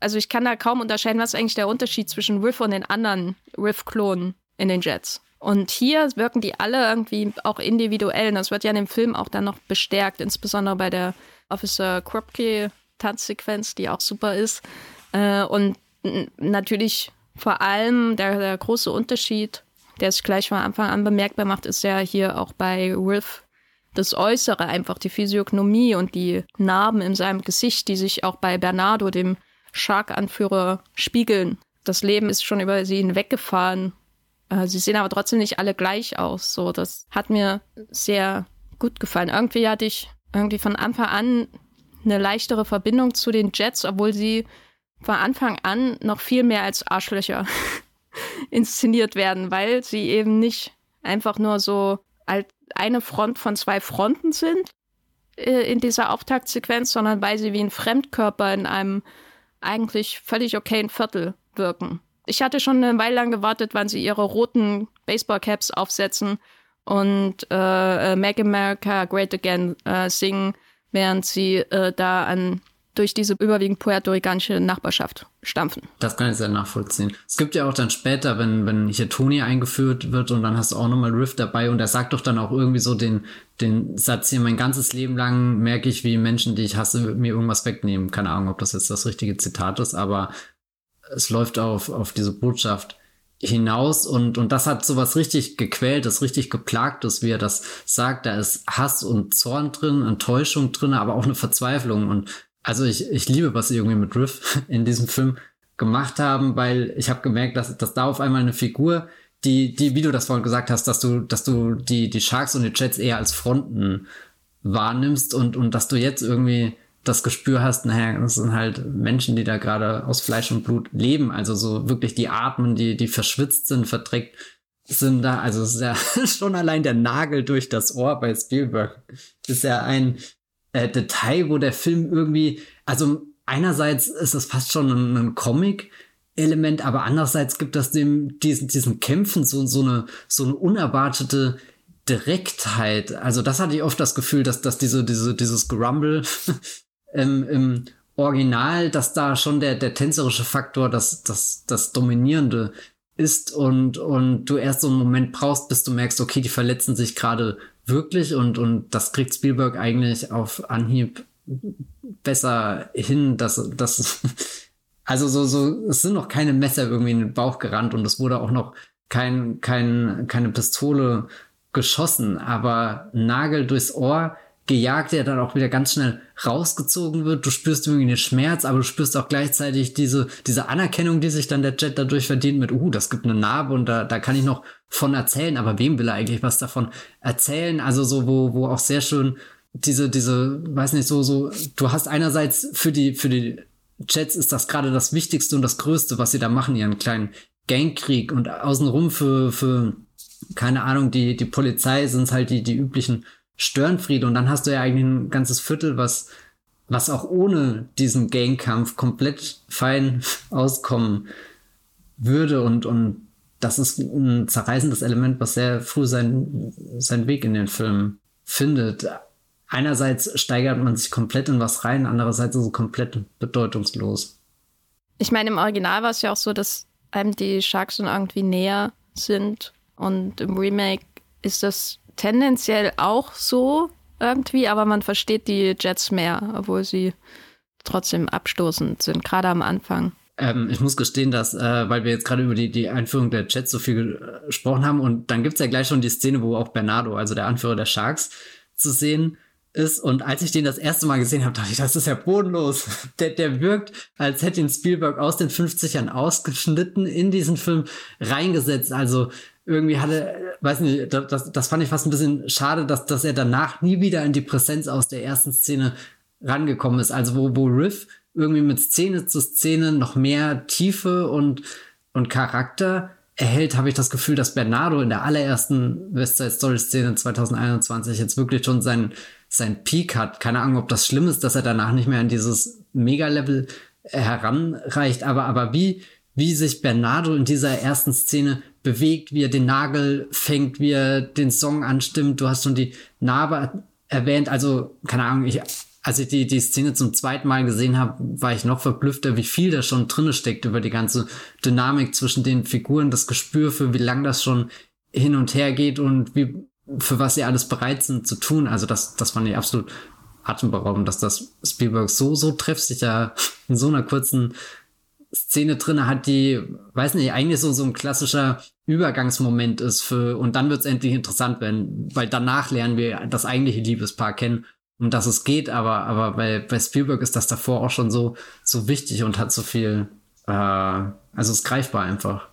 Also ich kann da kaum unterscheiden, was eigentlich der Unterschied zwischen Riff und den anderen Riff-Klonen in den Jets. Und hier wirken die alle irgendwie auch individuell. Und das wird ja in dem Film auch dann noch bestärkt, insbesondere bei der Officer Krupke Tanzsequenz, die auch super ist. Äh, und natürlich vor allem der, der große Unterschied, der sich gleich von Anfang an bemerkbar macht, ist ja hier auch bei Riff das Äußere, einfach die Physiognomie und die Narben in seinem Gesicht, die sich auch bei Bernardo, dem Shark-Anführer, spiegeln. Das Leben ist schon über sie hinweggefahren sie sehen aber trotzdem nicht alle gleich aus. So, das hat mir sehr gut gefallen. Irgendwie hatte ich irgendwie von Anfang an eine leichtere Verbindung zu den Jets, obwohl sie von Anfang an noch viel mehr als Arschlöcher inszeniert werden, weil sie eben nicht einfach nur so eine Front von zwei Fronten sind, äh, in dieser Auftaktsequenz, sondern weil sie wie ein Fremdkörper in einem eigentlich völlig okayen Viertel wirken. Ich hatte schon eine Weile lang gewartet, wann sie ihre roten Baseballcaps aufsetzen und äh, äh, Make America Great Again äh, singen, während sie äh, da an durch diese überwiegend puerto-ricanische Nachbarschaft stampfen. Das kann ich sehr nachvollziehen. Es gibt ja auch dann später, wenn, wenn hier Tony eingeführt wird und dann hast du auch nochmal Riff dabei und er sagt doch dann auch irgendwie so den, den Satz hier, mein ganzes Leben lang merke ich, wie Menschen, die ich hasse, mir irgendwas wegnehmen. Keine Ahnung, ob das jetzt das richtige Zitat ist, aber es läuft auf, auf diese Botschaft hinaus und, und das hat sowas richtig gequältes, richtig geplagtes, wie er das sagt. Da ist Hass und Zorn drin, Enttäuschung drin, aber auch eine Verzweiflung und also ich, ich liebe, was sie irgendwie mit Riff in diesem Film gemacht haben, weil ich habe gemerkt, dass, dass da auf einmal eine Figur, die, die, wie du das vorhin gesagt hast, dass du, dass du die, die Sharks und die Jets eher als Fronten wahrnimmst und, und dass du jetzt irgendwie das Gespür hast, naja, das sind halt Menschen, die da gerade aus Fleisch und Blut leben, also so wirklich die atmen, die, die verschwitzt sind, verdreckt sind da, also es ist ja schon allein der Nagel durch das Ohr bei Spielberg. Ist ja ein äh, Detail, wo der Film irgendwie, also einerseits ist das fast schon ein, ein Comic, Element, aber andererseits gibt das dem diesen diesen Kämpfen so so eine so eine unerwartete Direktheit. Also das hatte ich oft das Gefühl, dass dass diese diese dieses Grumble im, im Original, dass da schon der der tänzerische Faktor das das das dominierende ist und und du erst so einen Moment brauchst, bis du merkst, okay, die verletzen sich gerade wirklich und, und das kriegt Spielberg eigentlich auf Anhieb besser hin, dass, dass also so, so, es sind noch keine Messer irgendwie in den Bauch gerannt und es wurde auch noch kein, kein, keine Pistole geschossen, aber Nagel durchs Ohr gejagt, der dann auch wieder ganz schnell rausgezogen wird. Du spürst irgendwie den Schmerz, aber du spürst auch gleichzeitig diese, diese Anerkennung, die sich dann der Jet dadurch verdient mit, uh, das gibt eine Narbe und da, da kann ich noch von erzählen, aber wem will er eigentlich was davon erzählen? Also so, wo, wo auch sehr schön diese, diese, weiß nicht, so, so, du hast einerseits für die, für die Jets ist das gerade das Wichtigste und das Größte, was sie da machen, ihren kleinen Gangkrieg und außenrum für, für, keine Ahnung, die, die Polizei sind halt die, die üblichen Störenfriede und dann hast du ja eigentlich ein ganzes Viertel, was, was auch ohne diesen Gangkampf komplett fein auskommen würde und, und das ist ein zerreißendes Element, was sehr früh seinen, seinen Weg in den Film findet. Einerseits steigert man sich komplett in was rein, andererseits ist es komplett bedeutungslos. Ich meine, im Original war es ja auch so, dass einem die Sharks schon irgendwie näher sind und im Remake ist das tendenziell auch so irgendwie, aber man versteht die Jets mehr, obwohl sie trotzdem abstoßend sind, gerade am Anfang. Ähm, ich muss gestehen, dass, äh, weil wir jetzt gerade über die, die Einführung der Jets so viel gesprochen haben und dann gibt's ja gleich schon die Szene, wo auch Bernardo, also der Anführer der Sharks, zu sehen ist. Und als ich den das erste Mal gesehen habe, dachte ich, das ist ja bodenlos. Der, der wirkt, als hätte ihn Spielberg aus den 50ern ausgeschnitten, in diesen Film reingesetzt. Also irgendwie hatte, weiß nicht, das, das fand ich fast ein bisschen schade, dass, dass er danach nie wieder in die Präsenz aus der ersten Szene rangekommen ist. Also wo, wo Riff irgendwie mit Szene zu Szene noch mehr Tiefe und, und Charakter erhält, habe ich das Gefühl, dass Bernardo in der allerersten West Side Story Szene 2021 jetzt wirklich schon seinen, seinen Peak hat. Keine Ahnung, ob das schlimm ist, dass er danach nicht mehr an dieses Mega-Level heranreicht, aber, aber wie, wie sich Bernardo in dieser ersten Szene bewegt, wie er den Nagel fängt, wie er den Song anstimmt. Du hast schon die Narbe erwähnt. Also, keine Ahnung, ich, als ich die, die Szene zum zweiten Mal gesehen habe, war ich noch verblüffter, wie viel da schon drinne steckt über die ganze Dynamik zwischen den Figuren, das Gespür für, wie lang das schon hin und her geht und wie, für was sie alles bereit sind zu tun. Also das, das fand ich absolut atemberaubend, dass das Spielberg so, so treffsicher in so einer kurzen Szene drin hat, die, weiß nicht, eigentlich so, so ein klassischer Übergangsmoment ist für, und dann wird es endlich interessant werden, weil danach lernen wir das eigentliche Liebespaar kennen, um das es geht, aber, aber bei, bei Spielberg ist das davor auch schon so, so wichtig und hat so viel, äh, also es ist greifbar einfach.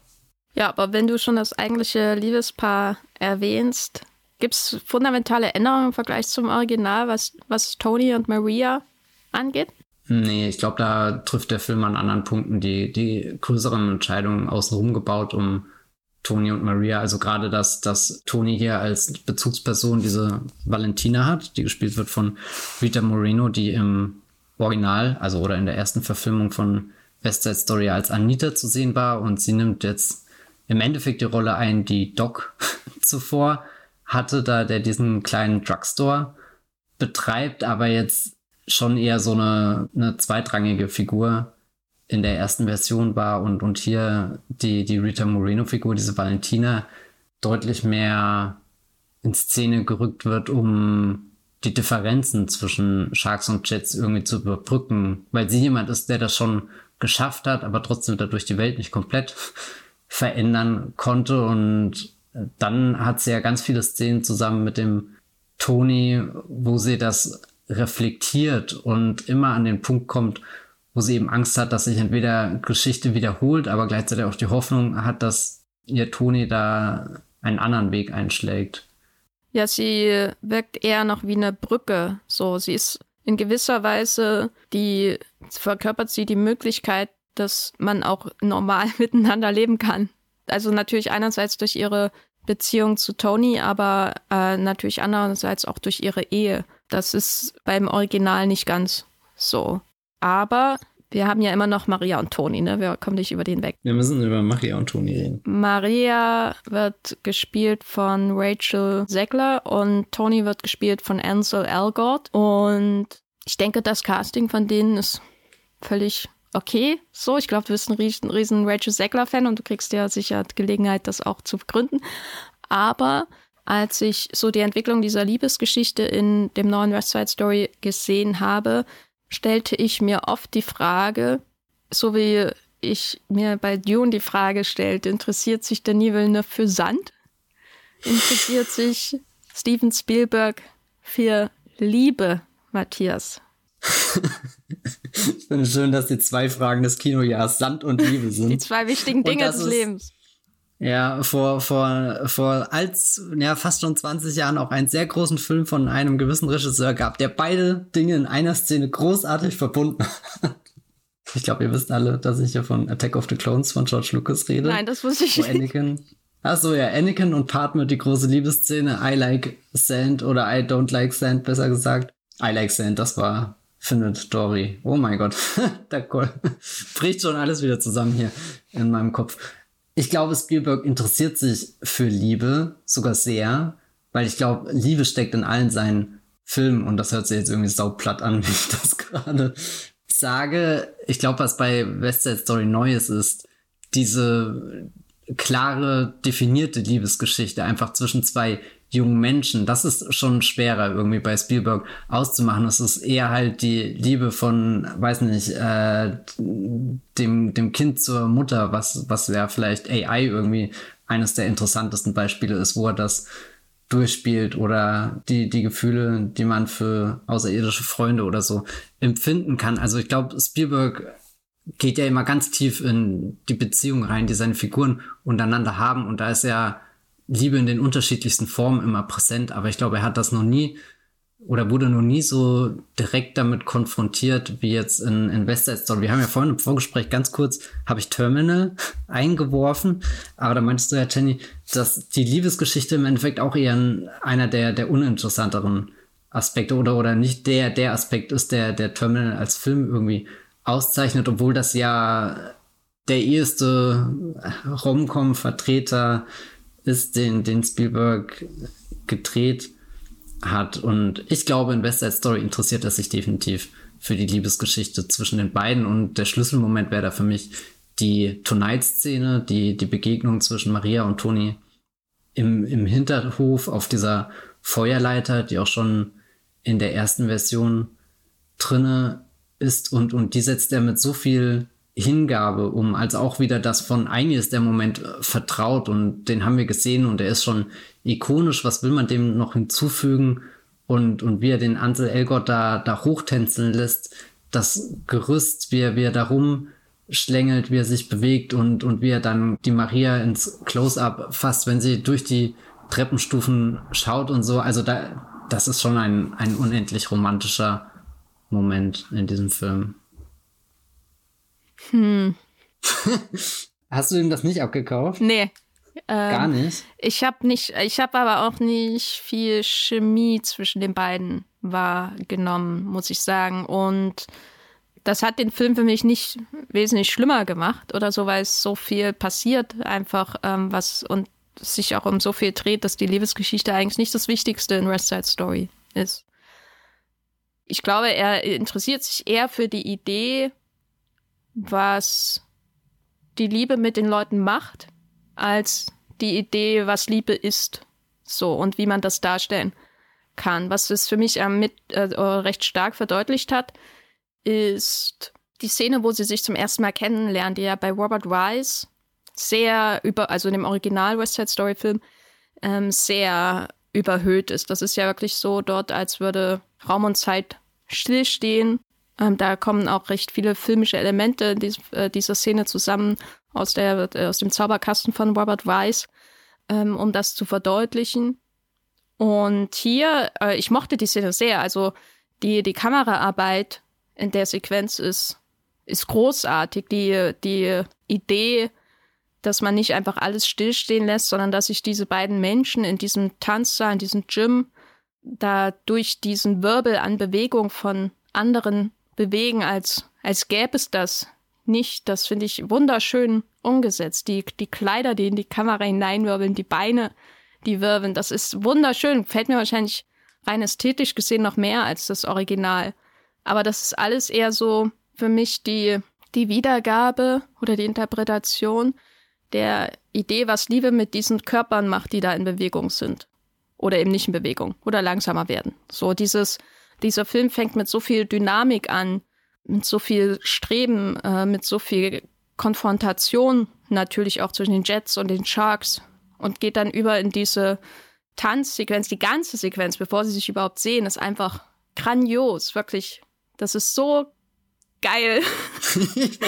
Ja, aber wenn du schon das eigentliche Liebespaar erwähnst, gibt es fundamentale Änderungen im Vergleich zum Original, was, was Tony und Maria angeht? Nee, ich glaube, da trifft der Film an anderen Punkten die, die größeren Entscheidungen außenrum gebaut, um Tony und Maria. Also gerade, dass, dass Tony hier als Bezugsperson diese Valentina hat, die gespielt wird von Rita Moreno, die im Original, also oder in der ersten Verfilmung von West Side Story als Anita zu sehen war und sie nimmt jetzt im Endeffekt die Rolle ein, die Doc zuvor hatte, da der diesen kleinen Drugstore betreibt, aber jetzt schon eher so eine, eine zweitrangige Figur in der ersten Version war und, und hier die, die Rita Moreno-Figur, diese Valentina, deutlich mehr in Szene gerückt wird, um die Differenzen zwischen Sharks und Jets irgendwie zu überbrücken, weil sie jemand ist, der das schon geschafft hat, aber trotzdem dadurch die Welt nicht komplett verändern konnte. Und dann hat sie ja ganz viele Szenen zusammen mit dem Tony, wo sie das reflektiert und immer an den Punkt kommt, wo sie eben Angst hat, dass sich entweder Geschichte wiederholt, aber gleichzeitig auch die Hoffnung hat, dass ihr Toni da einen anderen Weg einschlägt. Ja, sie wirkt eher noch wie eine Brücke. So, sie ist in gewisser Weise die verkörpert sie die Möglichkeit, dass man auch normal miteinander leben kann. Also natürlich einerseits durch ihre Beziehung zu Tony, aber äh, natürlich andererseits auch durch ihre Ehe. Das ist beim Original nicht ganz so. Aber wir haben ja immer noch Maria und Toni, ne? Wir kommen nicht über den weg. Wir müssen über Maria und Toni reden. Maria wird gespielt von Rachel Zegler und Toni wird gespielt von Ansel Elgort. Und ich denke, das Casting von denen ist völlig okay. So, ich glaube, du bist ein riesen, riesen Rachel Zegler-Fan und du kriegst ja sicher Gelegenheit, das auch zu begründen. Aber als ich so die Entwicklung dieser Liebesgeschichte in dem neuen West Side Story gesehen habe, stellte ich mir oft die Frage, so wie ich mir bei Dune die Frage stellte, interessiert sich Denis Villeneuve für Sand? Interessiert sich Steven Spielberg für Liebe, Matthias? ich finde es schön, dass die zwei Fragen des Kinojahrs Sand und Liebe sind. Die zwei wichtigen Dinge des Lebens. Ja, vor, vor, vor als, ja, fast schon 20 Jahren auch einen sehr großen Film von einem gewissen Regisseur gab, der beide Dinge in einer Szene großartig verbunden hat. Ich glaube, ihr wisst alle, dass ich hier von Attack of the Clones von George Lucas rede. Nein, das wusste ich nicht. Anakin, achso, ja, Anakin und Padme, die große Liebesszene, I like sand oder I don't like sand, besser gesagt. I like sand, das war findet Dory. Oh mein Gott, da bricht schon alles wieder zusammen hier in meinem Kopf ich glaube, Spielberg interessiert sich für Liebe sogar sehr, weil ich glaube, Liebe steckt in allen seinen Filmen und das hört sich jetzt irgendwie sauplatt an, wie ich das gerade sage. Ich glaube, was bei West Side Story Neues ist, diese klare, definierte Liebesgeschichte einfach zwischen zwei jungen Menschen. Das ist schon schwerer irgendwie bei Spielberg auszumachen. Es ist eher halt die Liebe von, weiß nicht, äh, dem, dem Kind zur Mutter, was, was ja vielleicht AI irgendwie eines der interessantesten Beispiele ist, wo er das durchspielt oder die, die Gefühle, die man für außerirdische Freunde oder so empfinden kann. Also ich glaube, Spielberg geht ja immer ganz tief in die Beziehung rein, die seine Figuren untereinander haben. Und da ist ja Liebe in den unterschiedlichsten Formen immer präsent, aber ich glaube, er hat das noch nie oder wurde noch nie so direkt damit konfrontiert wie jetzt in, in West Side Story. Wir haben ja vorhin im Vorgespräch ganz kurz, habe ich Terminal eingeworfen, aber da meintest du ja, Jenny, dass die Liebesgeschichte im Endeffekt auch eher einer der, der uninteressanteren Aspekte oder, oder nicht der, der Aspekt ist, der, der Terminal als Film irgendwie auszeichnet, obwohl das ja der erste Romcom-Vertreter ist, den, den Spielberg gedreht hat. Und ich glaube, in West Side Story interessiert er sich definitiv für die Liebesgeschichte zwischen den beiden. Und der Schlüsselmoment wäre da für mich die Tonight-Szene, die, die Begegnung zwischen Maria und Toni im, im Hinterhof auf dieser Feuerleiter, die auch schon in der ersten Version drinne ist. Und, und die setzt er mit so viel Hingabe um, als auch wieder das von Einiges der Moment äh, vertraut und den haben wir gesehen und er ist schon ikonisch. Was will man dem noch hinzufügen? Und, und wie er den Ansel Elgott da, da hochtänzeln lässt, das Gerüst, wie er, wie er da rumschlängelt, wie er sich bewegt und, und wie er dann die Maria ins Close-Up fasst, wenn sie durch die Treppenstufen schaut und so. Also da, das ist schon ein, ein unendlich romantischer Moment in diesem Film. Hm. Hast du ihm das nicht abgekauft? Nee. Ähm, Gar nicht. Ich habe nicht, ich habe aber auch nicht viel Chemie zwischen den beiden wahrgenommen, muss ich sagen. Und das hat den Film für mich nicht wesentlich schlimmer gemacht oder so, weil es so viel passiert einfach, ähm, was und sich auch um so viel dreht, dass die Liebesgeschichte eigentlich nicht das Wichtigste in West Side Story ist. Ich glaube, er interessiert sich eher für die Idee, was die Liebe mit den Leuten macht, als die Idee, was Liebe ist. So, und wie man das darstellen kann. Was es für mich äh, mit, äh, recht stark verdeutlicht hat, ist die Szene, wo sie sich zum ersten Mal kennenlernen, die ja bei Robert Wise sehr über, also in dem Original West Side Story Film, ähm, sehr überhöht ist. Das ist ja wirklich so dort, als würde Raum und Zeit stillstehen. Ähm, da kommen auch recht viele filmische Elemente dies, äh, dieser Szene zusammen aus, der, äh, aus dem Zauberkasten von Robert Wise, ähm, um das zu verdeutlichen. Und hier, äh, ich mochte die Szene sehr. Also die, die Kameraarbeit in der Sequenz ist, ist großartig. Die, die Idee, dass man nicht einfach alles stillstehen lässt, sondern dass sich diese beiden Menschen in diesem Tanzsaal, in diesem Gym, da durch diesen Wirbel an Bewegung von anderen bewegen, als, als gäbe es das nicht. Das finde ich wunderschön umgesetzt. Die, die Kleider, die in die Kamera hineinwirbeln, die Beine, die wirbeln, das ist wunderschön. Fällt mir wahrscheinlich rein ästhetisch gesehen noch mehr als das Original. Aber das ist alles eher so für mich die, die Wiedergabe oder die Interpretation der Idee, was Liebe mit diesen Körpern macht, die da in Bewegung sind. Oder eben nicht in Bewegung oder langsamer werden. So dieses, dieser Film fängt mit so viel Dynamik an, mit so viel Streben, äh, mit so viel Konfrontation natürlich auch zwischen den Jets und den Sharks und geht dann über in diese Tanzsequenz. Die ganze Sequenz, bevor sie sich überhaupt sehen, ist einfach grandios, wirklich. Das ist so geil. ich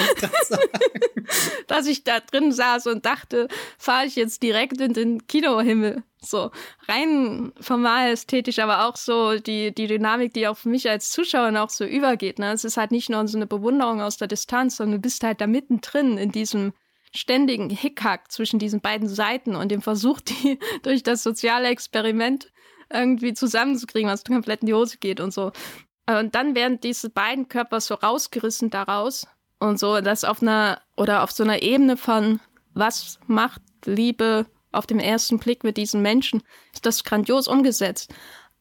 dass ich da drin saß und dachte, fahre ich jetzt direkt in den Kinohimmel. So rein formal ästhetisch, aber auch so die, die Dynamik, die auf mich als Zuschauer auch so übergeht. Ne? Es ist halt nicht nur so eine Bewunderung aus der Distanz, sondern du bist halt da mittendrin in diesem ständigen Hickhack zwischen diesen beiden Seiten und dem Versuch, die durch das soziale Experiment irgendwie zusammenzukriegen, was komplett in die Hose geht und so. Und dann werden diese beiden Körper so rausgerissen daraus und so, das auf einer oder auf so einer Ebene von was macht Liebe auf dem ersten Blick mit diesen Menschen, ist das grandios umgesetzt.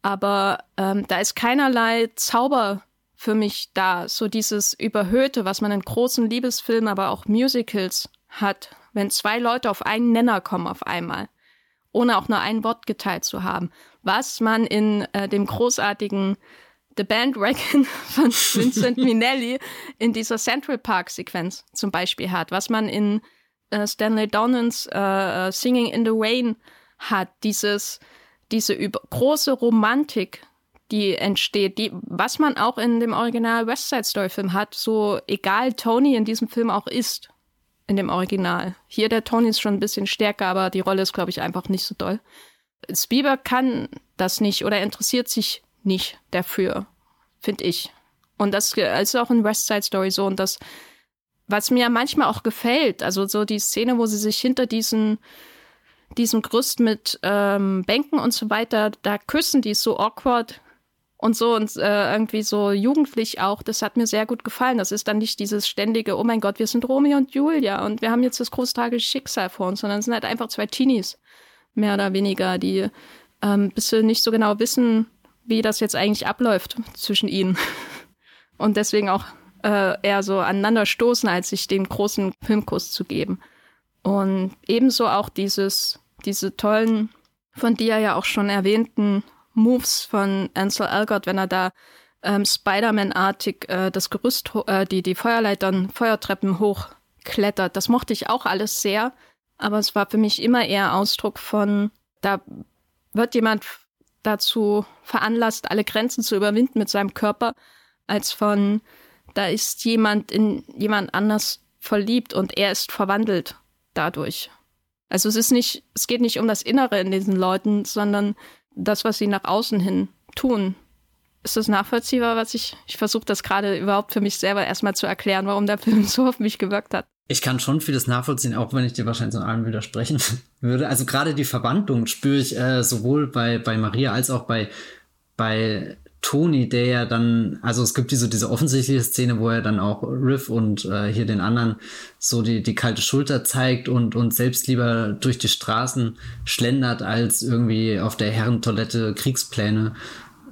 Aber ähm, da ist keinerlei Zauber für mich da. So dieses Überhöhte, was man in großen Liebesfilmen, aber auch Musicals hat, wenn zwei Leute auf einen Nenner kommen auf einmal, ohne auch nur ein Wort geteilt zu haben. Was man in äh, dem großartigen The Bandwagon von Vincent Minnelli in dieser Central Park Sequenz zum Beispiel hat, was man in äh, Stanley Donans äh, äh Singing in the Rain hat, dieses, diese über große Romantik, die entsteht, die, was man auch in dem Original West Side Story Film hat, so egal Tony in diesem Film auch ist, in dem Original. Hier der Tony ist schon ein bisschen stärker, aber die Rolle ist, glaube ich, einfach nicht so doll. Spielberg kann das nicht oder interessiert sich nicht dafür, finde ich. Und das ist auch in West Side Story so. Und das, was mir manchmal auch gefällt, also so die Szene, wo sie sich hinter diesen, diesem Gerüst mit ähm, Bänken und so weiter, da küssen, die ist so awkward und so und äh, irgendwie so jugendlich auch. Das hat mir sehr gut gefallen. Das ist dann nicht dieses ständige, oh mein Gott, wir sind Romeo und Julia und wir haben jetzt das große tragische Schicksal vor uns, sondern es sind halt einfach zwei Teenies, mehr oder weniger, die ähm, bis nicht so genau wissen, wie das jetzt eigentlich abläuft zwischen ihnen. Und deswegen auch äh, eher so aneinander stoßen, als sich den großen Filmkuss zu geben. Und ebenso auch dieses, diese tollen, von dir ja auch schon erwähnten Moves von Ansel Elgort, wenn er da ähm, Spider-Man-artig äh, das Gerüst, äh, die, die Feuerleitern, Feuertreppen hochklettert. Das mochte ich auch alles sehr, aber es war für mich immer eher Ausdruck von, da wird jemand dazu veranlasst, alle Grenzen zu überwinden mit seinem Körper, als von, da ist jemand in jemand anders verliebt und er ist verwandelt dadurch. Also es ist nicht, es geht nicht um das Innere in diesen Leuten, sondern das, was sie nach außen hin tun. Ist das nachvollziehbar, was ich, ich versuche das gerade überhaupt für mich selber erstmal zu erklären, warum der Film so auf mich gewirkt hat. Ich kann schon vieles nachvollziehen, auch wenn ich dir wahrscheinlich in allem widersprechen würde. Also gerade die Verwandlung spüre ich äh, sowohl bei, bei Maria als auch bei, bei Tony, der ja dann, also es gibt diese, diese offensichtliche Szene, wo er dann auch Riff und äh, hier den anderen so die, die kalte Schulter zeigt und, und selbst lieber durch die Straßen schlendert, als irgendwie auf der Herrentoilette Kriegspläne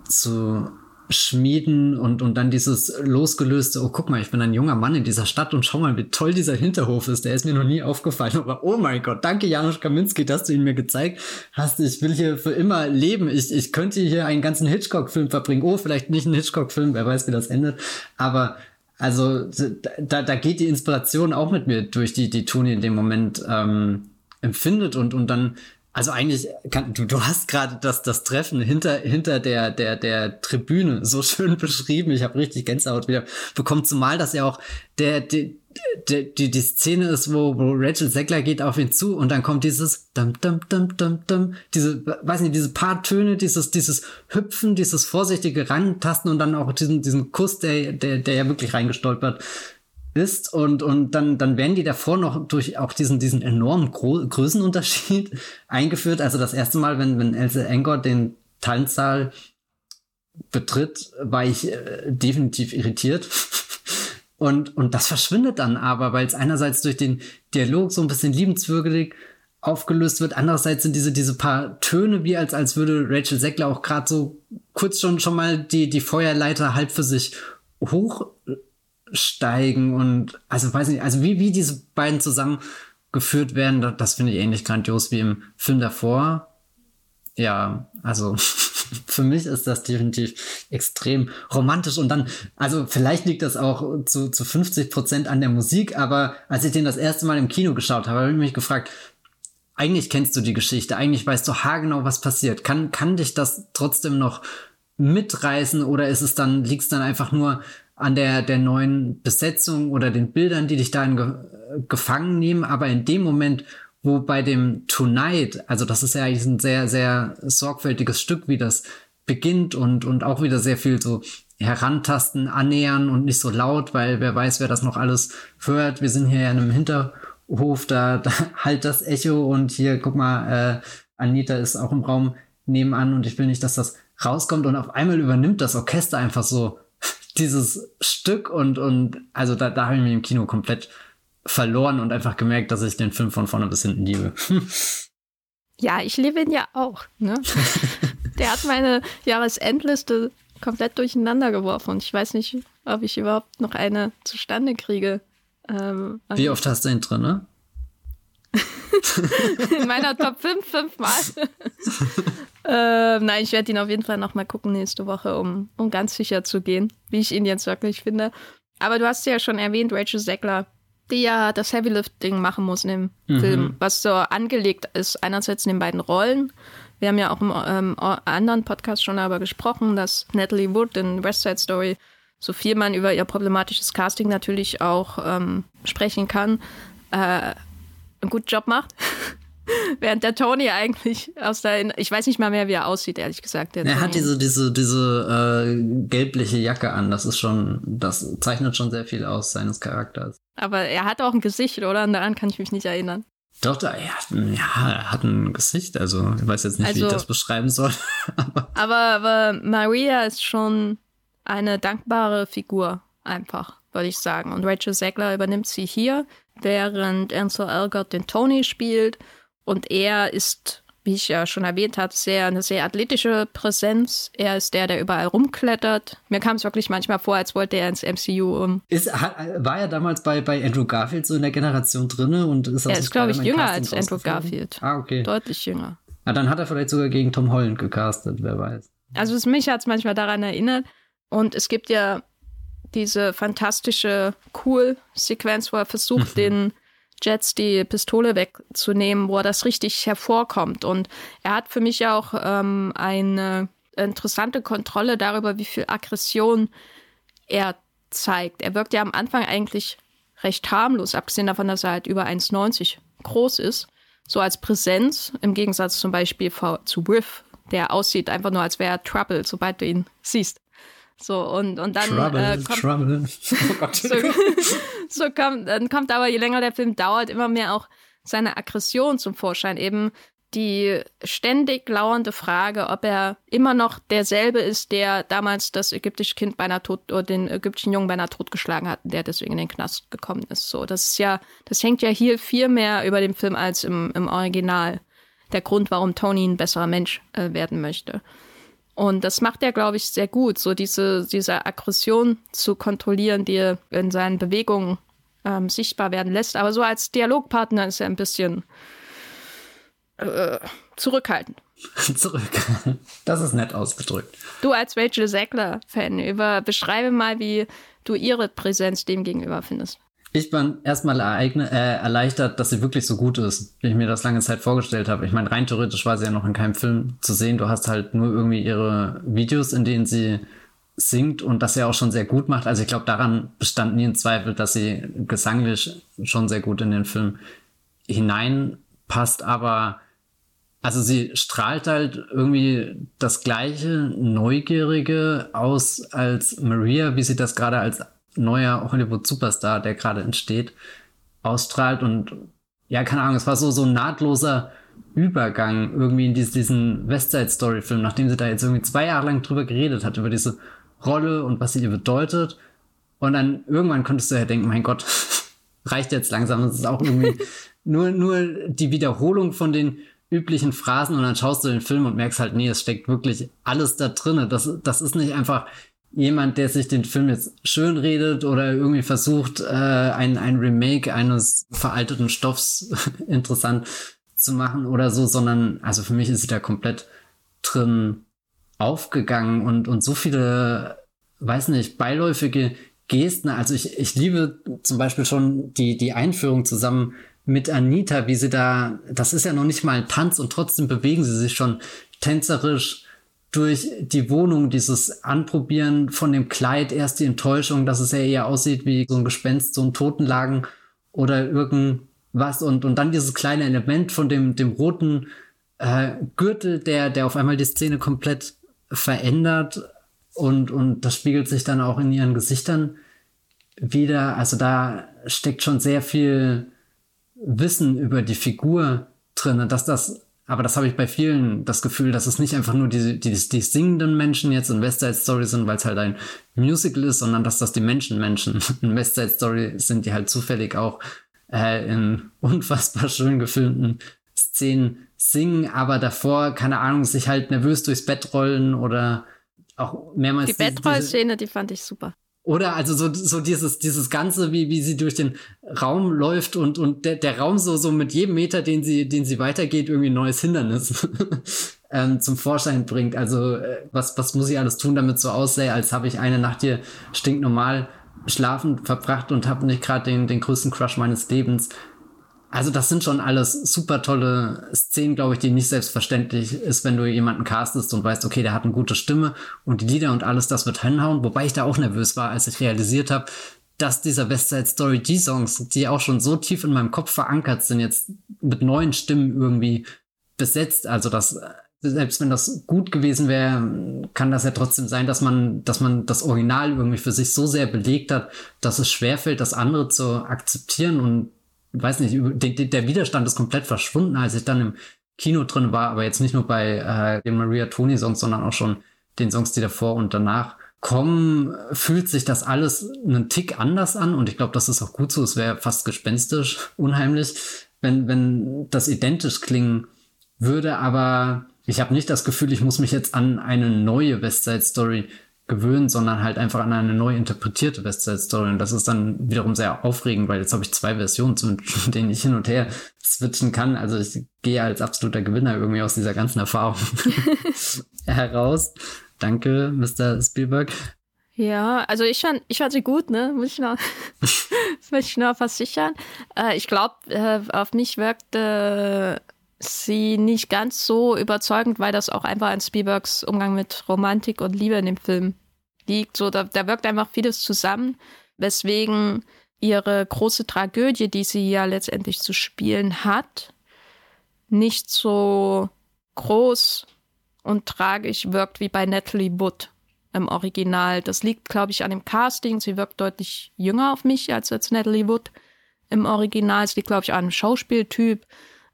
zu schmieden und, und dann dieses losgelöste, oh guck mal, ich bin ein junger Mann in dieser Stadt und schau mal, wie toll dieser Hinterhof ist, der ist mir noch nie aufgefallen, aber oh mein Gott, danke Janusz Kaminski, dass du ihn mir gezeigt hast, ich will hier für immer leben, ich, ich könnte hier einen ganzen Hitchcock-Film verbringen, oh, vielleicht nicht einen Hitchcock-Film, wer weiß, wie das endet, aber also da, da geht die Inspiration auch mit mir durch, die, die Toni in dem Moment ähm, empfindet und, und dann also eigentlich kann, du, du hast gerade das, das Treffen hinter, hinter der, der, der Tribüne so schön beschrieben. Ich habe richtig Gänsehaut wieder bekommen, zumal das ja auch der, der, der, die, die Szene ist, wo, wo Rachel Zegler geht auf ihn zu und dann kommt dieses dum, dum, dum, dum, dum, diese, weiß nicht, diese paar Töne, dieses, dieses Hüpfen, dieses vorsichtige Rantasten und dann auch diesen, diesen Kuss, der, der, der ja wirklich reingestolpert ist und, und dann, dann werden die davor noch durch auch diesen, diesen enormen Gro Größenunterschied eingeführt. Also das erste Mal, wenn, wenn Else Engor den Tanzsaal betritt, war ich äh, definitiv irritiert. Und, und das verschwindet dann aber, weil es einerseits durch den Dialog so ein bisschen liebenswürdig aufgelöst wird. Andererseits sind diese, diese paar Töne, wie als, als würde Rachel Seckler auch gerade so kurz schon, schon mal die, die Feuerleiter halb für sich hoch steigen und also weiß nicht, also wie, wie diese beiden zusammengeführt werden, das, das finde ich ähnlich grandios wie im Film davor. Ja, also für mich ist das definitiv extrem romantisch und dann, also vielleicht liegt das auch zu, zu 50 Prozent an der Musik, aber als ich den das erste Mal im Kino geschaut habe, habe ich mich gefragt, eigentlich kennst du die Geschichte, eigentlich weißt du haargenau, was passiert. Kann, kann dich das trotzdem noch mitreißen oder ist es dann, liegt es dann einfach nur an der, der neuen Besetzung oder den Bildern, die dich da ge gefangen nehmen, aber in dem Moment, wo bei dem Tonight, also das ist ja eigentlich ein sehr, sehr sorgfältiges Stück, wie das beginnt und, und auch wieder sehr viel so herantasten, annähern und nicht so laut, weil wer weiß, wer das noch alles hört. Wir sind hier ja in einem Hinterhof, da, da halt das Echo und hier, guck mal, äh, Anita ist auch im Raum nebenan und ich will nicht, dass das rauskommt und auf einmal übernimmt das Orchester einfach so dieses Stück und, und also da, da habe ich mich im Kino komplett verloren und einfach gemerkt, dass ich den Film von vorne bis hinten liebe. Ja, ich liebe ihn ja auch. Ne? Der hat meine Jahresendliste komplett durcheinander geworfen und ich weiß nicht, ob ich überhaupt noch eine zustande kriege. Ähm, Wie oft hast du ihn drin, ne? In meiner Top 5 fünfmal. äh, nein, ich werde ihn auf jeden Fall noch mal gucken nächste Woche, um, um ganz sicher zu gehen, wie ich ihn jetzt wirklich finde. Aber du hast ja schon erwähnt, Rachel Zegler, die ja das Heavy Lifting machen muss in dem mhm. Film, was so angelegt ist, einerseits in den beiden Rollen. Wir haben ja auch im ähm, anderen Podcast schon darüber gesprochen, dass Natalie Wood in West Side Story so viel man über ihr problematisches Casting natürlich auch ähm, sprechen kann, äh, einen guten Job macht. Während der Tony eigentlich aus der, ich weiß nicht mal mehr, wie er aussieht, ehrlich gesagt. er Tony. hat diese, diese, diese äh, gelbliche Jacke an. Das ist schon, das zeichnet schon sehr viel aus seines Charakters. Aber er hat auch ein Gesicht, oder? Und daran kann ich mich nicht erinnern. Doch, da, er hat, ja, er hat ein Gesicht. Also, ich weiß jetzt nicht, also, wie ich also das beschreiben soll. aber, aber Maria ist schon eine dankbare Figur, einfach, würde ich sagen. Und Rachel Zegler übernimmt sie hier während Ansel Elgort den Tony spielt. Und er ist, wie ich ja schon erwähnt habe, sehr, eine sehr athletische Präsenz. Er ist der, der überall rumklettert. Mir kam es wirklich manchmal vor, als wollte er ins MCU um. Ist, war er damals bei, bei Andrew Garfield so in der Generation drinne? Und ist er ist, glaube ich, jünger als Andrew Garfield. Ah, okay. Deutlich jünger. Na, dann hat er vielleicht sogar gegen Tom Holland gecastet, wer weiß. Also mich hat es manchmal daran erinnert. Und es gibt ja diese fantastische Cool-Sequenz, wo er versucht, mhm. den Jets die Pistole wegzunehmen, wo er das richtig hervorkommt. Und er hat für mich auch ähm, eine interessante Kontrolle darüber, wie viel Aggression er zeigt. Er wirkt ja am Anfang eigentlich recht harmlos, abgesehen davon, dass er halt über 1,90 groß ist. So als Präsenz, im Gegensatz zum Beispiel zu Riff, der aussieht einfach nur, als wäre er Trouble, sobald du ihn siehst. So, und, und dann Trouble, äh, kommt, Trouble. Oh Gott. so, so kommt, dann kommt aber, je länger der Film dauert, immer mehr auch seine Aggression zum Vorschein. Eben die ständig lauernde Frage, ob er immer noch derselbe ist, der damals das ägyptische Kind beinahe tot oder den ägyptischen Jungen beinahe totgeschlagen hat, der deswegen in den Knast gekommen ist. So, das ist ja, das hängt ja hier viel mehr über dem Film als im, im Original. Der Grund, warum Tony ein besserer Mensch äh, werden möchte. Und das macht er, glaube ich, sehr gut, so diese, diese Aggression zu kontrollieren, die er in seinen Bewegungen ähm, sichtbar werden lässt. Aber so als Dialogpartner ist er ein bisschen äh, zurückhaltend. Zurück. Das ist nett ausgedrückt. Du als Rachel über, beschreibe mal, wie du ihre Präsenz dem gegenüber findest. Ich bin erstmal ereigne, äh, erleichtert, dass sie wirklich so gut ist, wie ich mir das lange Zeit vorgestellt habe. Ich meine, rein theoretisch war sie ja noch in keinem Film zu sehen. Du hast halt nur irgendwie ihre Videos, in denen sie singt und das ja auch schon sehr gut macht. Also ich glaube, daran bestand nie ein Zweifel, dass sie gesanglich schon sehr gut in den Film hineinpasst, aber also sie strahlt halt irgendwie das gleiche Neugierige aus als Maria, wie sie das gerade als neuer Hollywood-Superstar, der gerade entsteht, ausstrahlt. Und ja, keine Ahnung, es war so, so ein nahtloser Übergang irgendwie in diesen Westside Story-Film, nachdem sie da jetzt irgendwie zwei Jahre lang drüber geredet hat, über diese Rolle und was sie ihr bedeutet. Und dann irgendwann konntest du ja denken, mein Gott, reicht jetzt langsam. Das ist auch irgendwie nur, nur die Wiederholung von den üblichen Phrasen und dann schaust du den Film und merkst halt, nee, es steckt wirklich alles da drinne. Das, das ist nicht einfach jemand, der sich den Film jetzt schön redet oder irgendwie versucht, äh, ein, ein Remake eines veralteten Stoffs interessant zu machen oder so, sondern also für mich ist sie da komplett drin aufgegangen und, und so viele, weiß nicht, beiläufige Gesten. Also ich, ich liebe zum Beispiel schon die, die Einführung zusammen mit Anita, wie sie da, das ist ja noch nicht mal ein Tanz und trotzdem bewegen sie sich schon tänzerisch durch die Wohnung, dieses Anprobieren von dem Kleid, erst die Enttäuschung, dass es ja eher aussieht wie so ein Gespenst, so ein Totenlagen oder irgendwas und, und dann dieses kleine Element von dem, dem roten äh, Gürtel, der, der auf einmal die Szene komplett verändert und, und das spiegelt sich dann auch in ihren Gesichtern wieder. Also da steckt schon sehr viel Wissen über die Figur drin, dass das, aber das habe ich bei vielen das Gefühl, dass es nicht einfach nur die, die, die singenden Menschen jetzt in West Side Story sind, weil es halt ein Musical ist, sondern dass das die Menschen Menschen in West Side Story sind, die halt zufällig auch äh, in unfassbar schön gefilmten Szenen singen, aber davor, keine Ahnung, sich halt nervös durchs Bett rollen oder auch mehrmals. Die Bettrollszene, die fand ich super. Oder also so, so dieses, dieses Ganze, wie, wie sie durch den Raum läuft und, und der, der Raum so, so mit jedem Meter, den sie, den sie weitergeht, irgendwie ein neues Hindernis ähm, zum Vorschein bringt. Also, äh, was, was muss ich alles tun, damit so aussähe, als habe ich eine Nacht hier stinknormal schlafen verbracht und habe nicht gerade den, den größten Crush meines Lebens. Also das sind schon alles super tolle Szenen, glaube ich, die nicht selbstverständlich ist, wenn du jemanden castest und weißt, okay, der hat eine gute Stimme und die Lieder und alles, das wird hinhauen. Wobei ich da auch nervös war, als ich realisiert habe, dass dieser Westside Story G-Songs, die auch schon so tief in meinem Kopf verankert sind, jetzt mit neuen Stimmen irgendwie besetzt. Also das, selbst wenn das gut gewesen wäre, kann das ja trotzdem sein, dass man, dass man das Original irgendwie für sich so sehr belegt hat, dass es schwerfällt, das andere zu akzeptieren und weiß nicht, der, der Widerstand ist komplett verschwunden, als ich dann im Kino drin war, aber jetzt nicht nur bei äh, den Maria Toni Songs, sondern auch schon den Songs, die davor und danach kommen, fühlt sich das alles einen Tick anders an und ich glaube, das ist auch gut so. Es wäre fast gespenstisch, unheimlich, wenn, wenn das identisch klingen würde, aber ich habe nicht das Gefühl, ich muss mich jetzt an eine neue Westside Story gewöhnen, sondern halt einfach an eine neu interpretierte Westside Story. Und das ist dann wiederum sehr aufregend, weil jetzt habe ich zwei Versionen, zu denen ich hin und her switchen kann. Also ich gehe als absoluter Gewinner irgendwie aus dieser ganzen Erfahrung heraus. Danke, Mr. Spielberg. Ja, also ich fand, ich fand sie gut, ne? Muss ich noch, das ich noch versichern. Äh, ich glaube, äh, auf mich wirkte sie nicht ganz so überzeugend, weil das auch einfach an Spielbergs Umgang mit Romantik und Liebe in dem Film liegt. So, da, da wirkt einfach vieles zusammen, weswegen ihre große Tragödie, die sie ja letztendlich zu spielen hat, nicht so groß und tragisch wirkt wie bei Natalie Wood. im Original. Das liegt, glaube ich, an dem Casting. Sie wirkt deutlich jünger auf mich als als Natalie Wood im Original. Es liegt, glaube ich, an dem Schauspieltyp.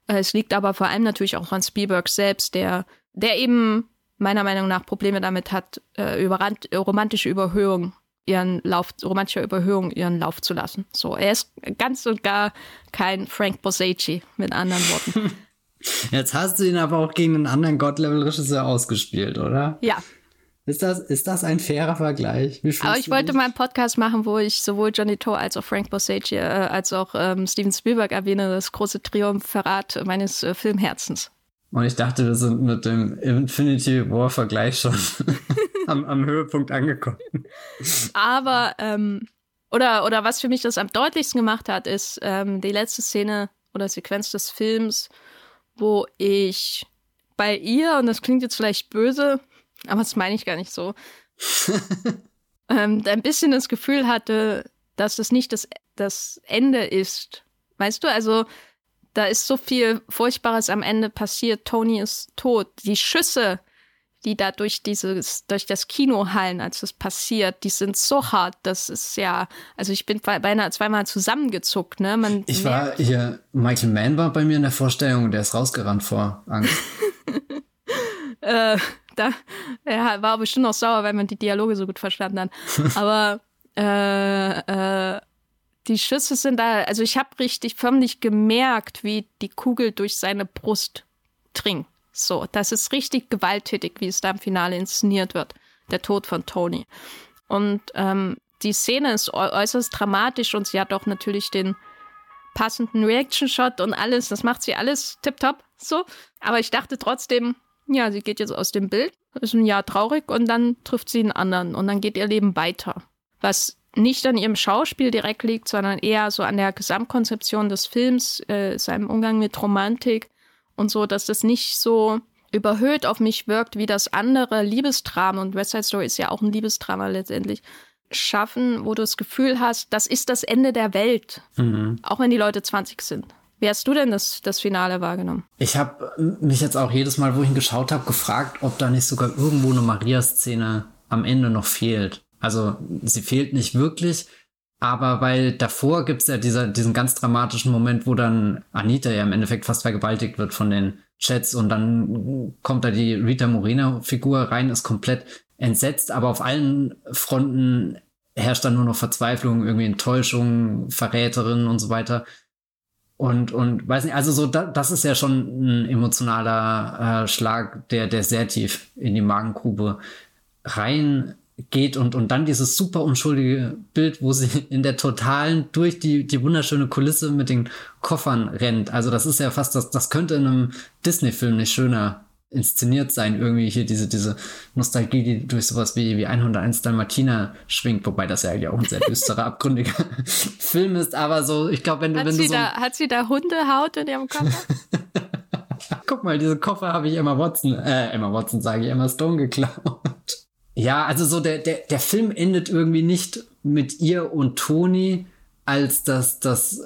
Äh, es liegt aber vor allem natürlich auch an Spielberg selbst, der, der eben meiner Meinung nach Probleme damit hat, äh, über romantische Überhöhung ihren Lauf, romantischer Überhöhung ihren Lauf zu lassen. So, er ist ganz und gar kein Frank Bosacci, mit anderen Worten. Jetzt hast du ihn aber auch gegen einen anderen God-Level-Regisseur ausgespielt, oder? Ja. Ist das, ist das ein fairer Vergleich? aber ich wollte mal einen Podcast machen, wo ich sowohl Johnny Toe als auch Frank Bosacci äh, als auch ähm, Steven Spielberg erwähne, das große Triumphrat meines äh, Filmherzens. Und ich dachte, wir sind mit dem Infinity War Vergleich schon am, am, Höhepunkt angekommen. Aber, ähm, oder, oder was für mich das am deutlichsten gemacht hat, ist ähm, die letzte Szene oder Sequenz des Films, wo ich bei ihr, und das klingt jetzt vielleicht böse, aber das meine ich gar nicht so, ähm, ein bisschen das Gefühl hatte, dass es nicht das, das Ende ist. Weißt du, also da ist so viel Furchtbares am Ende passiert. Tony ist tot. Die Schüsse, die da durch dieses, durch das Kino hallen, als es passiert, die sind so hart. Das ist ja, also ich bin beinahe zweimal zusammengezuckt, ne? Man ich war hier, Michael Mann war bei mir in der Vorstellung, der ist rausgerannt vor Angst. äh, da, er war bestimmt auch sauer, weil man die Dialoge so gut verstanden hat. Aber äh, äh, die Schüsse sind da, also ich habe richtig förmlich gemerkt, wie die Kugel durch seine Brust dringt. So, das ist richtig gewalttätig, wie es da im Finale inszeniert wird. Der Tod von Tony. Und ähm, die Szene ist äußerst dramatisch und sie hat auch natürlich den passenden Reaction-Shot und alles. Das macht sie alles tipptopp so. Aber ich dachte trotzdem, ja, sie geht jetzt aus dem Bild, ist ein Jahr traurig und dann trifft sie einen anderen und dann geht ihr Leben weiter. Was nicht an ihrem Schauspiel direkt liegt, sondern eher so an der Gesamtkonzeption des Films, äh, seinem Umgang mit Romantik und so, dass das nicht so überhöht auf mich wirkt, wie das andere Liebesdrama, und West Side Story ist ja auch ein Liebesdrama letztendlich, schaffen, wo du das Gefühl hast, das ist das Ende der Welt, mhm. auch wenn die Leute 20 sind. Wie hast du denn das, das Finale wahrgenommen? Ich habe mich jetzt auch jedes Mal, wo ich ihn geschaut habe, gefragt, ob da nicht sogar irgendwo eine Maria-Szene am Ende noch fehlt. Also sie fehlt nicht wirklich, aber weil davor gibt es ja dieser, diesen ganz dramatischen Moment, wo dann Anita ja im Endeffekt fast vergewaltigt wird von den Chats und dann kommt da die Rita Moreno-Figur rein, ist komplett entsetzt, aber auf allen Fronten herrscht dann nur noch Verzweiflung, irgendwie Enttäuschung, Verräterin und so weiter. Und, und weiß nicht, also so, da, das ist ja schon ein emotionaler äh, Schlag, der, der sehr tief in die Magengrube rein geht und, und dann dieses super unschuldige Bild, wo sie in der totalen durch die, die wunderschöne Kulisse mit den Koffern rennt. Also das ist ja fast, das, das könnte in einem Disney-Film nicht schöner inszeniert sein. Irgendwie hier diese, diese Nostalgie, die durch sowas wie, wie 101 Dalmatiner schwingt, wobei das ja eigentlich auch ein sehr düsterer, abgründiger Film ist. Aber so, ich glaube, wenn du, hat wenn sie du so da, Hat sie da Hundehaut in ihrem Koffer? Guck mal, diese Koffer habe ich Emma Watson, äh, Emma Watson sage ich, Emma Stone geklaut. Ja, also so der, der, der Film endet irgendwie nicht mit ihr und Toni als das, das,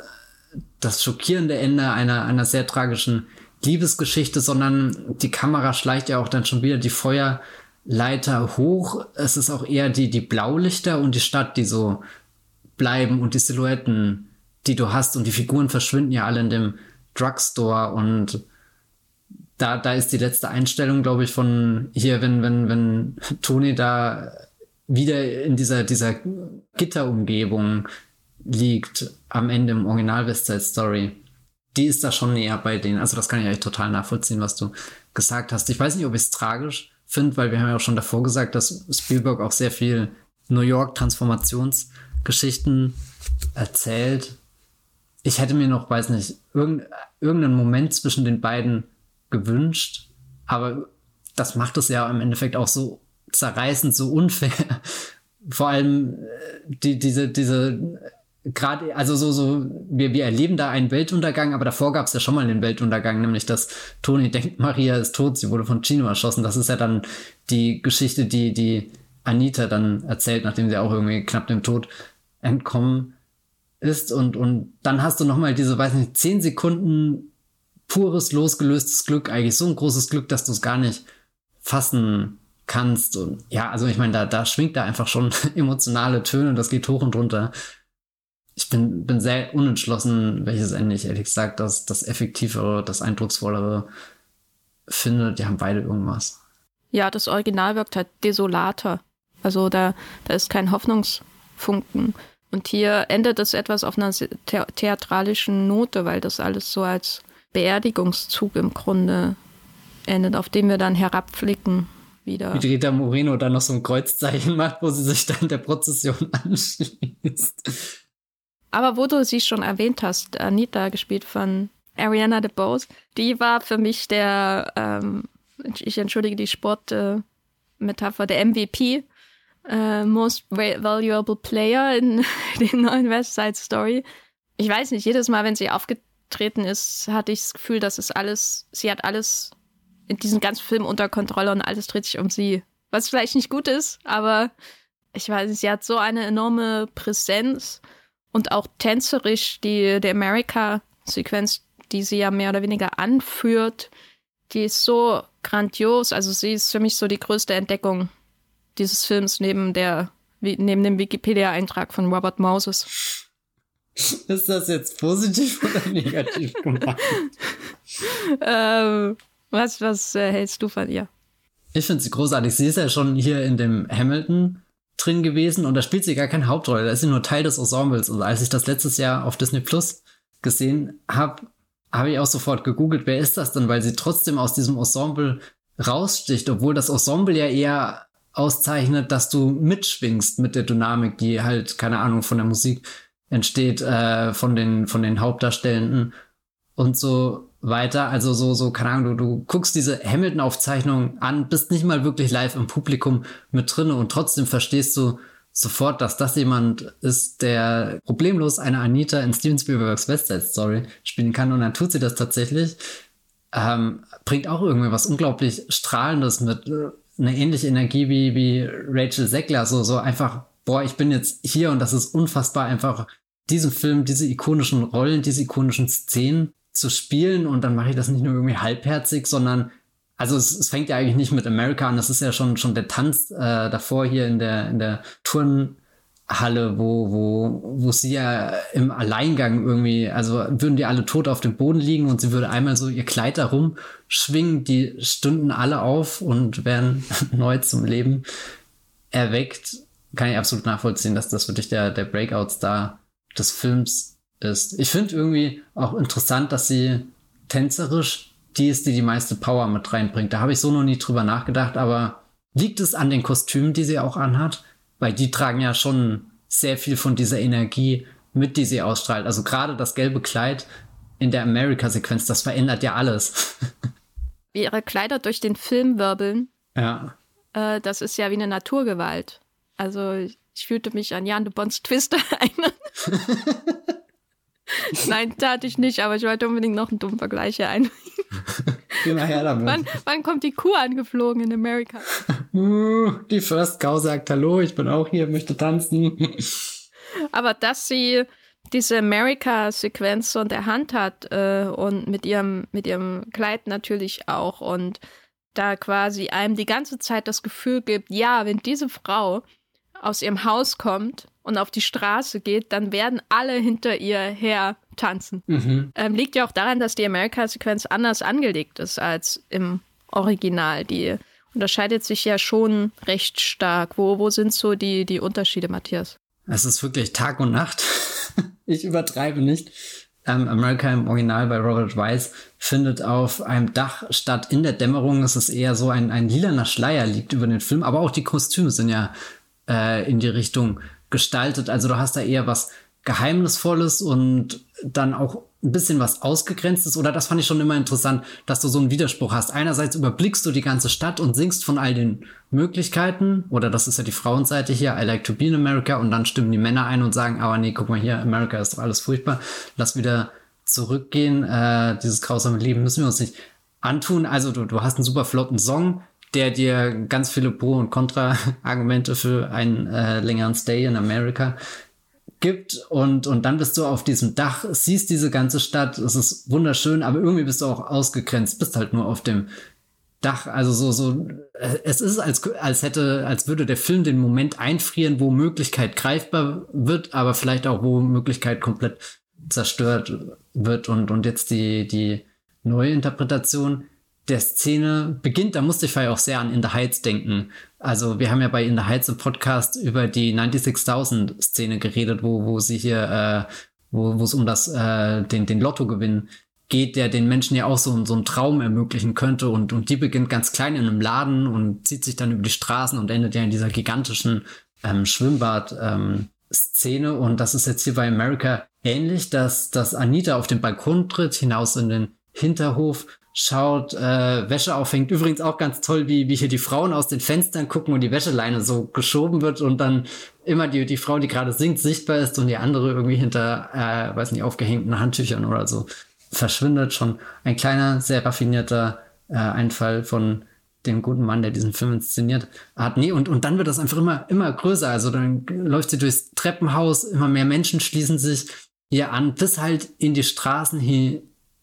das schockierende Ende einer, einer sehr tragischen Liebesgeschichte, sondern die Kamera schleicht ja auch dann schon wieder die Feuerleiter hoch. Es ist auch eher die, die Blaulichter und die Stadt, die so bleiben und die Silhouetten, die du hast und die Figuren verschwinden ja alle in dem Drugstore und da, da ist die letzte Einstellung, glaube ich, von hier, wenn, wenn, wenn Toni da wieder in dieser, dieser Gitterumgebung liegt, am Ende im Original West Side Story. Die ist da schon näher bei denen. Also das kann ich eigentlich total nachvollziehen, was du gesagt hast. Ich weiß nicht, ob ich es tragisch finde, weil wir haben ja auch schon davor gesagt, dass Spielberg auch sehr viel New York Transformationsgeschichten erzählt. Ich hätte mir noch, weiß nicht, irgendeinen Moment zwischen den beiden gewünscht, aber das macht es ja im Endeffekt auch so zerreißend, so unfair. Vor allem äh, die, diese, diese gerade, also so, so, wir, wir erleben da einen Weltuntergang, aber davor gab es ja schon mal den Weltuntergang, nämlich dass Toni denkt, Maria ist tot, sie wurde von Chino erschossen. Das ist ja dann die Geschichte, die, die Anita dann erzählt, nachdem sie auch irgendwie knapp dem Tod entkommen ist. Und, und dann hast du noch mal diese, weiß nicht, zehn Sekunden pures, losgelöstes Glück, eigentlich so ein großes Glück, dass du es gar nicht fassen kannst. Und ja, also ich meine, da, da schwingt da einfach schon emotionale Töne und das geht hoch und runter. Ich bin, bin sehr unentschlossen, welches Ende ich ehrlich gesagt das, das effektivere, das eindrucksvollere finde. Die haben beide irgendwas. Ja, das Original wirkt halt desolater. Also da, da ist kein Hoffnungsfunken. Und hier endet es etwas auf einer the theatralischen Note, weil das alles so als Beerdigungszug im Grunde endet, auf dem wir dann herabflicken wieder. Wie Rita Moreno dann noch so ein Kreuzzeichen macht, wo sie sich dann der Prozession anschließt. Aber wo du sie schon erwähnt hast, Anita, gespielt von Ariana DeBose, die war für mich der, ähm, ich entschuldige die Sportmetapher, äh, der MVP äh, Most Valuable Player in den neuen West Side Story. Ich weiß nicht, jedes Mal, wenn sie aufgetreten ist, hatte ich das Gefühl, dass es alles, sie hat alles in diesem ganzen Film unter Kontrolle und alles dreht sich um sie. Was vielleicht nicht gut ist, aber ich weiß nicht, sie hat so eine enorme Präsenz und auch tänzerisch die, die America-Sequenz, die sie ja mehr oder weniger anführt, die ist so grandios. Also sie ist für mich so die größte Entdeckung dieses Films neben der neben dem Wikipedia-Eintrag von Robert Moses. Ist das jetzt positiv oder negativ gemeint? ähm, was was äh, hältst du von ihr? Ich finde sie großartig. Sie ist ja schon hier in dem Hamilton drin gewesen und da spielt sie gar keine Hauptrolle. Da ist sie nur Teil des Ensembles. Und als ich das letztes Jahr auf Disney Plus gesehen habe, habe ich auch sofort gegoogelt, wer ist das denn, weil sie trotzdem aus diesem Ensemble raussticht, obwohl das Ensemble ja eher auszeichnet, dass du mitschwingst mit der Dynamik, die halt, keine Ahnung, von der Musik entsteht, äh, von den, von den Hauptdarstellenden und so weiter. Also so, so, keine Ahnung, du, du guckst diese Hamilton-Aufzeichnung an, bist nicht mal wirklich live im Publikum mit drinne und trotzdem verstehst du sofort, dass das jemand ist, der problemlos eine Anita in Steven Spielbergs West Side Story spielen kann und dann tut sie das tatsächlich. Ähm, bringt auch irgendwie was unglaublich Strahlendes mit, äh, eine ähnliche Energie wie, wie Rachel Zegler, so, so einfach, boah, ich bin jetzt hier und das ist unfassbar einfach, diesen Film, diese ikonischen Rollen, diese ikonischen Szenen zu spielen und dann mache ich das nicht nur irgendwie halbherzig, sondern also es, es fängt ja eigentlich nicht mit America an, das ist ja schon schon der Tanz äh, davor hier in der in der Turn Halle, wo, wo, wo sie ja im Alleingang irgendwie, also würden die alle tot auf dem Boden liegen und sie würde einmal so ihr Kleid darum schwingen, die stünden alle auf und werden neu zum Leben erweckt. Kann ich absolut nachvollziehen, dass das wirklich der, der Breakout-Star des Films ist. Ich finde irgendwie auch interessant, dass sie tänzerisch die ist, die die meiste Power mit reinbringt. Da habe ich so noch nie drüber nachgedacht, aber liegt es an den Kostümen, die sie auch anhat? weil die tragen ja schon sehr viel von dieser Energie mit, die sie ausstrahlt. Also gerade das gelbe Kleid in der America-Sequenz, das verändert ja alles. wie ihre Kleider durch den Film wirbeln. Ja. Äh, das ist ja wie eine Naturgewalt. Also ich fühlte mich an Jan de Bons Twister erinnern. Nein, tat ich nicht, aber ich wollte unbedingt noch einen dummen Vergleich hier ein. Geh mal her damit. Wann, wann kommt die Kuh angeflogen in Amerika? Die First Cow sagt Hallo, ich bin auch hier, möchte tanzen. Aber dass sie diese America-Sequenz so in der Hand hat äh, und mit ihrem, mit ihrem Kleid natürlich auch und da quasi einem die ganze Zeit das Gefühl gibt, ja, wenn diese Frau aus ihrem Haus kommt und auf die Straße geht, dann werden alle hinter ihr her tanzen. Mhm. Ähm, liegt ja auch daran, dass die America-Sequenz anders angelegt ist als im Original. Die unterscheidet sich ja schon recht stark. Wo, wo sind so die, die Unterschiede, Matthias? Es ist wirklich Tag und Nacht. ich übertreibe nicht. Ähm, America im Original bei Robert Weiss findet auf einem Dach statt. In der Dämmerung ist es eher so ein, ein lilaner Schleier liegt über den Film, aber auch die Kostüme sind ja äh, in die Richtung gestaltet. Also du hast da eher was Geheimnisvolles und dann auch ein bisschen was Ausgegrenztes. Oder das fand ich schon immer interessant, dass du so einen Widerspruch hast. Einerseits überblickst du die ganze Stadt und singst von all den Möglichkeiten. Oder das ist ja die Frauenseite hier, I like to be in America. Und dann stimmen die Männer ein und sagen, aber nee, guck mal hier, America ist doch alles furchtbar. Lass wieder zurückgehen. Äh, dieses grausame Leben müssen wir uns nicht antun. Also du, du hast einen super flotten Song, der dir ganz viele Pro- und Kontra-Argumente für einen äh, längeren Stay in America gibt. Und, und dann bist du auf diesem Dach, siehst diese ganze Stadt, es ist wunderschön, aber irgendwie bist du auch ausgegrenzt, bist halt nur auf dem Dach, also so, so, es ist als, als hätte, als würde der Film den Moment einfrieren, wo Möglichkeit greifbar wird, aber vielleicht auch, wo Möglichkeit komplett zerstört wird. Und, und jetzt die, die neue Interpretation der Szene beginnt, da musste ich vielleicht auch sehr an In the Heights denken. Also wir haben ja bei In the Heights im Podcast über die 96.000 Szene geredet, wo, wo sie hier, äh, wo, es um das, äh, den, den Lottogewinn geht, der den Menschen ja auch so, so einen Traum ermöglichen könnte. Und, und die beginnt ganz klein in einem Laden und zieht sich dann über die Straßen und endet ja in dieser gigantischen ähm, Schwimmbad-Szene. Ähm, und das ist jetzt hier bei America ähnlich, dass, dass Anita auf den Balkon tritt, hinaus in den Hinterhof, schaut, äh, Wäsche aufhängt. Übrigens auch ganz toll, wie, wie hier die Frauen aus den Fenstern gucken und die Wäscheleine so geschoben wird und dann immer die, die Frau, die gerade singt, sichtbar ist und die andere irgendwie hinter, äh, weiß nicht, aufgehängten Handtüchern oder so verschwindet. Schon ein kleiner, sehr raffinierter äh, Einfall von dem guten Mann, der diesen Film inszeniert hat. Nee, und, und dann wird das einfach immer, immer größer. Also dann läuft sie durchs Treppenhaus, immer mehr Menschen schließen sich ihr an, bis halt in die Straßen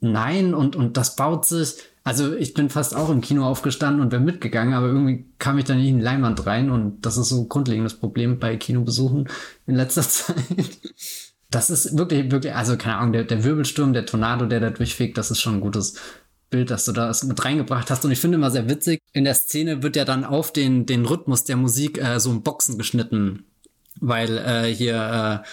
hinein und, und das baut sich. Also ich bin fast auch im Kino aufgestanden und wäre mitgegangen, aber irgendwie kam ich da nicht in die Leinwand rein und das ist so ein grundlegendes Problem bei Kinobesuchen in letzter Zeit das ist wirklich, wirklich, also keine Ahnung, der, der Wirbelsturm, der Tornado, der da durchfegt, das ist schon ein gutes Bild, dass du da mit reingebracht hast. Und ich finde immer sehr witzig, in der Szene wird ja dann auf den, den Rhythmus der Musik äh, so ein Boxen geschnitten, weil äh, hier äh,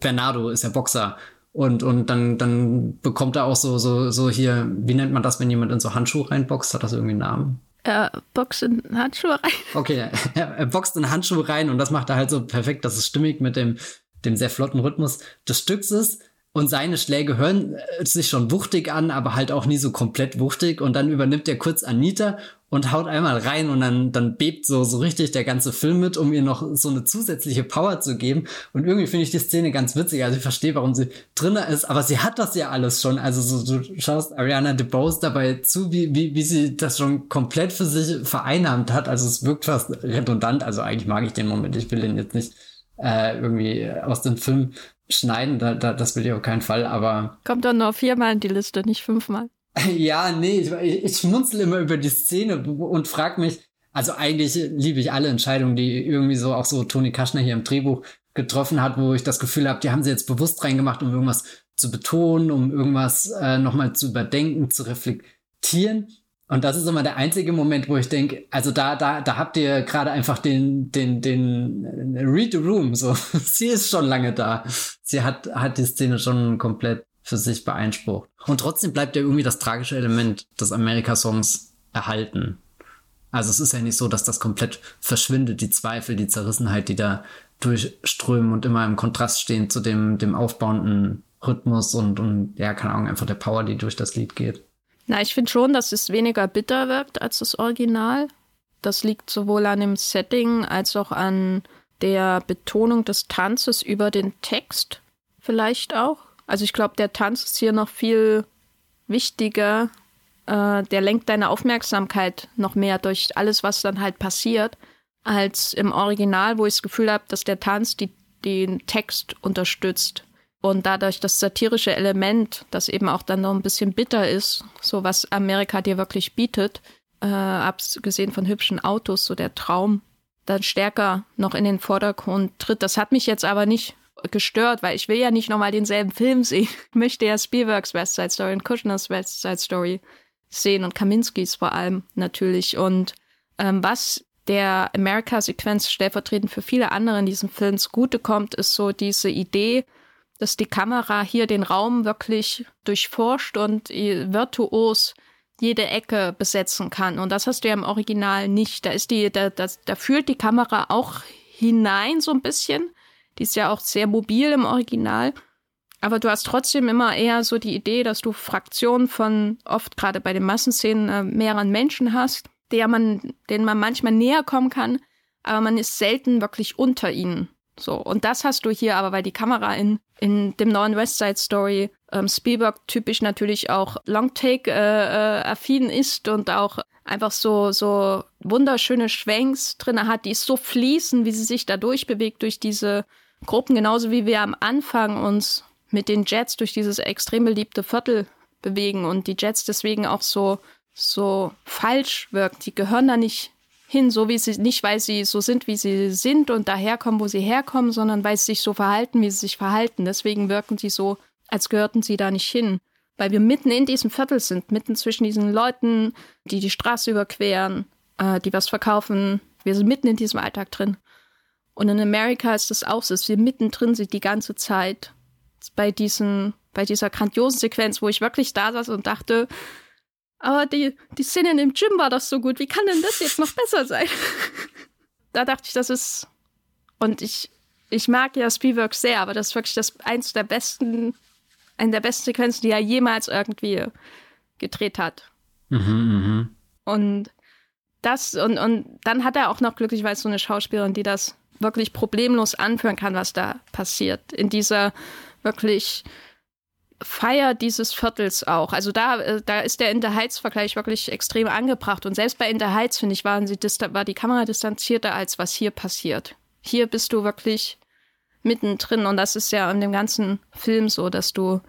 Bernardo ist ja Boxer. Und, und dann, dann bekommt er auch so, so, so hier, wie nennt man das, wenn jemand in so Handschuhe reinboxt? Hat das irgendwie einen Namen? Er boxt in Handschuhe rein. Okay, er, er boxt in Handschuhe rein und das macht er halt so perfekt, das ist stimmig mit dem dem sehr flotten Rhythmus des Stücks ist. Und seine Schläge hören sich schon wuchtig an, aber halt auch nie so komplett wuchtig. Und dann übernimmt er kurz Anita und haut einmal rein und dann, dann bebt so, so richtig der ganze Film mit, um ihr noch so eine zusätzliche Power zu geben. Und irgendwie finde ich die Szene ganz witzig. Also ich verstehe, warum sie drinnen ist, aber sie hat das ja alles schon. Also so, du schaust Ariana DeBose dabei zu, wie, wie, wie sie das schon komplett für sich vereinnahmt hat. Also es wirkt fast redundant. Also eigentlich mag ich den Moment. Ich will den jetzt nicht äh, irgendwie aus dem Film schneiden. Da, da, das will ich auf keinen Fall, aber. Kommt dann nur viermal in die Liste, nicht fünfmal. ja, nee, ich, ich schmunzel immer über die Szene und frag mich, also eigentlich liebe ich alle Entscheidungen, die irgendwie so auch so Toni Kaschner hier im Drehbuch getroffen hat, wo ich das Gefühl habe, die haben sie jetzt bewusst reingemacht, um irgendwas zu betonen, um irgendwas äh, nochmal zu überdenken, zu reflektieren. Und das ist immer der einzige Moment, wo ich denke, also da, da, da habt ihr gerade einfach den, den, den Read the Room. So, sie ist schon lange da. Sie hat, hat die Szene schon komplett für sich beeinsprucht. Und trotzdem bleibt ja irgendwie das tragische Element des Amerika-Songs erhalten. Also es ist ja nicht so, dass das komplett verschwindet, die Zweifel, die Zerrissenheit, die da durchströmen und immer im Kontrast stehen zu dem, dem aufbauenden Rhythmus und, und ja, keine Ahnung, einfach der Power, die durch das Lied geht. Na, ich finde schon, dass es weniger bitter wirkt als das Original. Das liegt sowohl an dem Setting als auch an der Betonung des Tanzes über den Text vielleicht auch. Also ich glaube, der Tanz ist hier noch viel wichtiger. Äh, der lenkt deine Aufmerksamkeit noch mehr durch alles, was dann halt passiert, als im Original, wo ich das Gefühl habe, dass der Tanz die, den Text unterstützt. Und dadurch das satirische Element, das eben auch dann noch ein bisschen bitter ist, so was Amerika dir wirklich bietet, äh, abgesehen von hübschen Autos, so der Traum, dann stärker noch in den Vordergrund tritt. Das hat mich jetzt aber nicht gestört, weil ich will ja nicht nochmal denselben Film sehen. Ich möchte ja Spielbergs West Side Story und Kushners West Side Story sehen und Kaminskis vor allem natürlich. Und ähm, was der America-Sequenz stellvertretend für viele andere in diesem Film zugutekommt, ist so diese Idee, dass die Kamera hier den Raum wirklich durchforscht und virtuos jede Ecke besetzen kann. Und das hast du ja im Original nicht. Da ist die, da, da, da führt die Kamera auch hinein so ein bisschen. Die ist ja auch sehr mobil im Original. Aber du hast trotzdem immer eher so die Idee, dass du Fraktionen von oft gerade bei den Massenszenen äh, mehreren Menschen hast, der man, denen man manchmal näher kommen kann, aber man ist selten wirklich unter ihnen. So, und das hast du hier aber, weil die Kamera in, in dem neuen West Side Story ähm, Spielberg typisch natürlich auch Longtake äh, äh, ist und auch einfach so, so wunderschöne Schwenks drin hat, die so fließen, wie sie sich da durchbewegt durch diese Gruppen, genauso wie wir am Anfang uns mit den Jets durch dieses extrem beliebte Viertel bewegen und die Jets deswegen auch so so falsch wirken. Die gehören da nicht hin, so wie sie, nicht weil sie so sind, wie sie sind und daherkommen, wo sie herkommen, sondern weil sie sich so verhalten, wie sie sich verhalten. Deswegen wirken sie so, als gehörten sie da nicht hin. Weil wir mitten in diesem Viertel sind, mitten zwischen diesen Leuten, die die Straße überqueren, äh, die was verkaufen. Wir sind mitten in diesem Alltag drin. Und in Amerika ist das auch so, dass wir mittendrin sind die ganze Zeit. Bei diesen, bei dieser grandiosen Sequenz, wo ich wirklich da saß und dachte, aber die, die Szene in dem Gym war doch so gut. Wie kann denn das jetzt noch besser sein? da dachte ich, das ist. Und ich, ich mag ja Spielberg sehr, aber das ist wirklich das eins der besten, eine der besten Sequenzen, die er jemals irgendwie gedreht hat. Mhm, mh. Und das, und, und dann hat er auch noch glücklicherweise so eine Schauspielerin, die das wirklich problemlos anführen kann, was da passiert. In dieser wirklich Feier dieses Viertels auch. Also da, äh, da ist der In the Heights-Vergleich wirklich extrem angebracht. Und selbst bei In the Heights, finde ich, waren sie war die Kamera distanzierter, als was hier passiert. Hier bist du wirklich mittendrin. Und das ist ja in dem ganzen Film so, dass du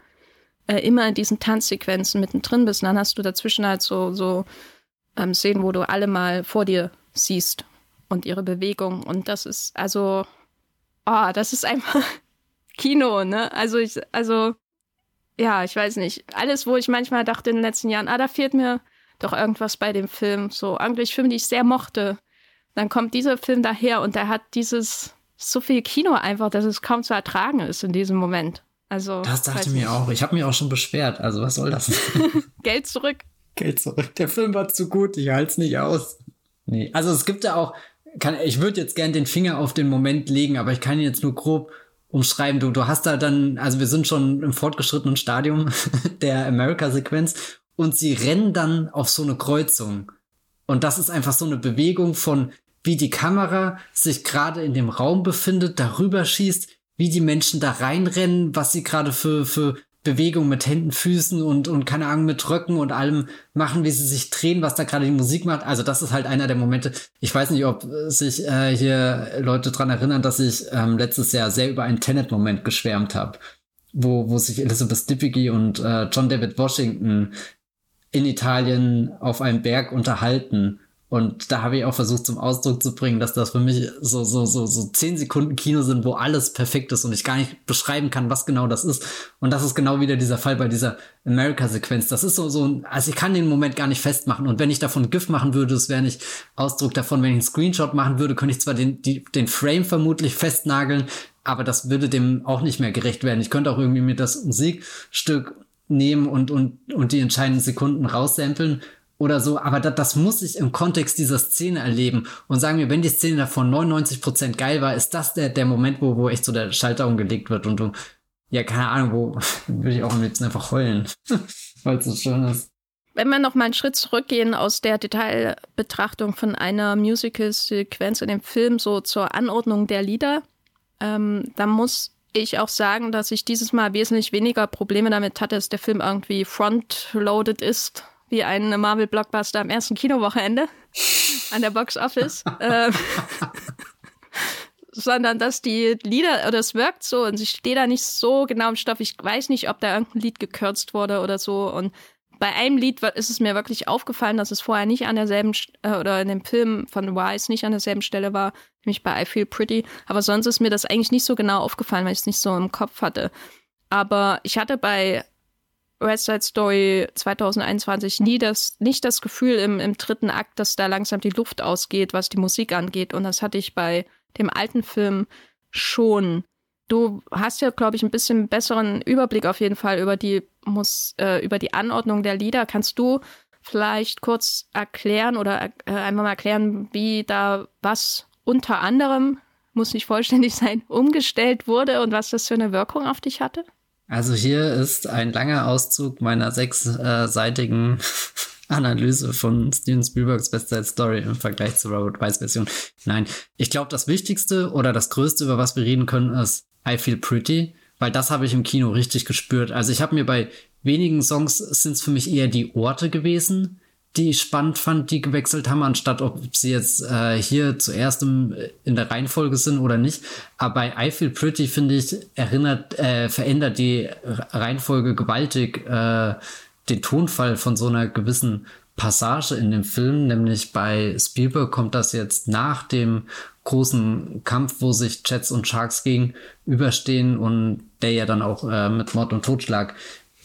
äh, immer in diesen Tanzsequenzen mittendrin bist. Und dann hast du dazwischen halt so, so ähm, Szenen, wo du alle mal vor dir siehst und ihre Bewegung. Und das ist also, oh, das ist einfach Kino, ne? Also ich, also ja, ich weiß nicht. Alles, wo ich manchmal dachte in den letzten Jahren, ah, da fehlt mir doch irgendwas bei dem Film. So eigentlich Filme, die ich sehr mochte. Dann kommt dieser Film daher und der hat dieses so viel Kino einfach, dass es kaum zu ertragen ist in diesem Moment. Also das dachte mir auch. Ich habe mir auch schon beschwert. Also was soll das? Geld zurück. Geld zurück. Der Film war zu gut. Ich halte es nicht aus. Nee, also es gibt ja auch. Kann, ich würde jetzt gern den Finger auf den Moment legen, aber ich kann jetzt nur grob umschreiben. Du, du hast da dann, also wir sind schon im fortgeschrittenen Stadium der America-Sequenz und sie rennen dann auf so eine Kreuzung. Und das ist einfach so eine Bewegung von, wie die Kamera sich gerade in dem Raum befindet, darüber schießt, wie die Menschen da reinrennen, was sie gerade für, für Bewegung mit Händen, Füßen und, und keine Ahnung, mit Röcken und allem machen, wie sie sich drehen, was da gerade die Musik macht. Also das ist halt einer der Momente. Ich weiß nicht, ob sich äh, hier Leute dran erinnern, dass ich ähm, letztes Jahr sehr über einen Tenet-Moment geschwärmt habe, wo, wo sich Elizabeth Debicki und äh, John David Washington in Italien auf einem Berg unterhalten und da habe ich auch versucht zum Ausdruck zu bringen, dass das für mich so, so, so, so zehn Sekunden Kino sind, wo alles perfekt ist und ich gar nicht beschreiben kann, was genau das ist. Und das ist genau wieder dieser Fall bei dieser America-Sequenz. Das ist so, so, also ich kann den Moment gar nicht festmachen. Und wenn ich davon GIF machen würde, das wäre nicht Ausdruck davon. Wenn ich einen Screenshot machen würde, könnte ich zwar den, die, den Frame vermutlich festnageln, aber das würde dem auch nicht mehr gerecht werden. Ich könnte auch irgendwie mir das Musikstück nehmen und, und, und die entscheidenden Sekunden raussampeln oder so, aber das, das muss ich im Kontext dieser Szene erleben und sagen mir, wenn die Szene davon 99% geil war, ist das der, der Moment, wo, wo echt so der Schalter umgelegt wird und du, ja, keine Ahnung, wo würde ich auch am liebsten einfach heulen, weil es so schön ist. Wenn wir noch mal einen Schritt zurückgehen aus der Detailbetrachtung von einer Musical-Sequenz in dem Film so zur Anordnung der Lieder, ähm, dann muss ich auch sagen, dass ich dieses Mal wesentlich weniger Probleme damit hatte, dass der Film irgendwie frontloaded ist wie ein Marvel-Blockbuster am ersten Kinowochenende an der Box Office. ähm, sondern dass die Lieder, oder es wirkt so und ich stehe da nicht so genau im Stoff. Ich weiß nicht, ob da irgendein Lied gekürzt wurde oder so. Und bei einem Lied ist es mir wirklich aufgefallen, dass es vorher nicht an derselben, äh, oder in dem Film von Wise nicht an derselben Stelle war, nämlich bei I Feel Pretty. Aber sonst ist mir das eigentlich nicht so genau aufgefallen, weil ich es nicht so im Kopf hatte. Aber ich hatte bei West Side Story 2021 nie das, nicht das Gefühl im, im dritten Akt, dass da langsam die Luft ausgeht, was die Musik angeht. Und das hatte ich bei dem alten Film schon. Du hast ja, glaube ich, ein bisschen besseren Überblick auf jeden Fall über die, muss, äh, über die Anordnung der Lieder. Kannst du vielleicht kurz erklären oder äh, einmal mal erklären, wie da was unter anderem, muss nicht vollständig sein, umgestellt wurde und was das für eine Wirkung auf dich hatte? Also hier ist ein langer Auszug meiner sechsseitigen Analyse von Steven Spielbergs Best Side Story im Vergleich zur Robert Weiss Version. Nein, ich glaube, das Wichtigste oder das Größte, über was wir reden können, ist I Feel Pretty, weil das habe ich im Kino richtig gespürt. Also ich habe mir bei wenigen Songs sind es für mich eher die Orte gewesen, die spannend fand, die gewechselt haben, anstatt ob sie jetzt äh, hier zuerst im, in der Reihenfolge sind oder nicht. Aber bei I Feel Pretty, finde ich, erinnert, äh, verändert die Reihenfolge gewaltig äh, den Tonfall von so einer gewissen Passage in dem Film, nämlich bei Spielberg kommt das jetzt nach dem großen Kampf, wo sich Jets und Sharks gegen überstehen und der ja dann auch äh, mit Mord und Totschlag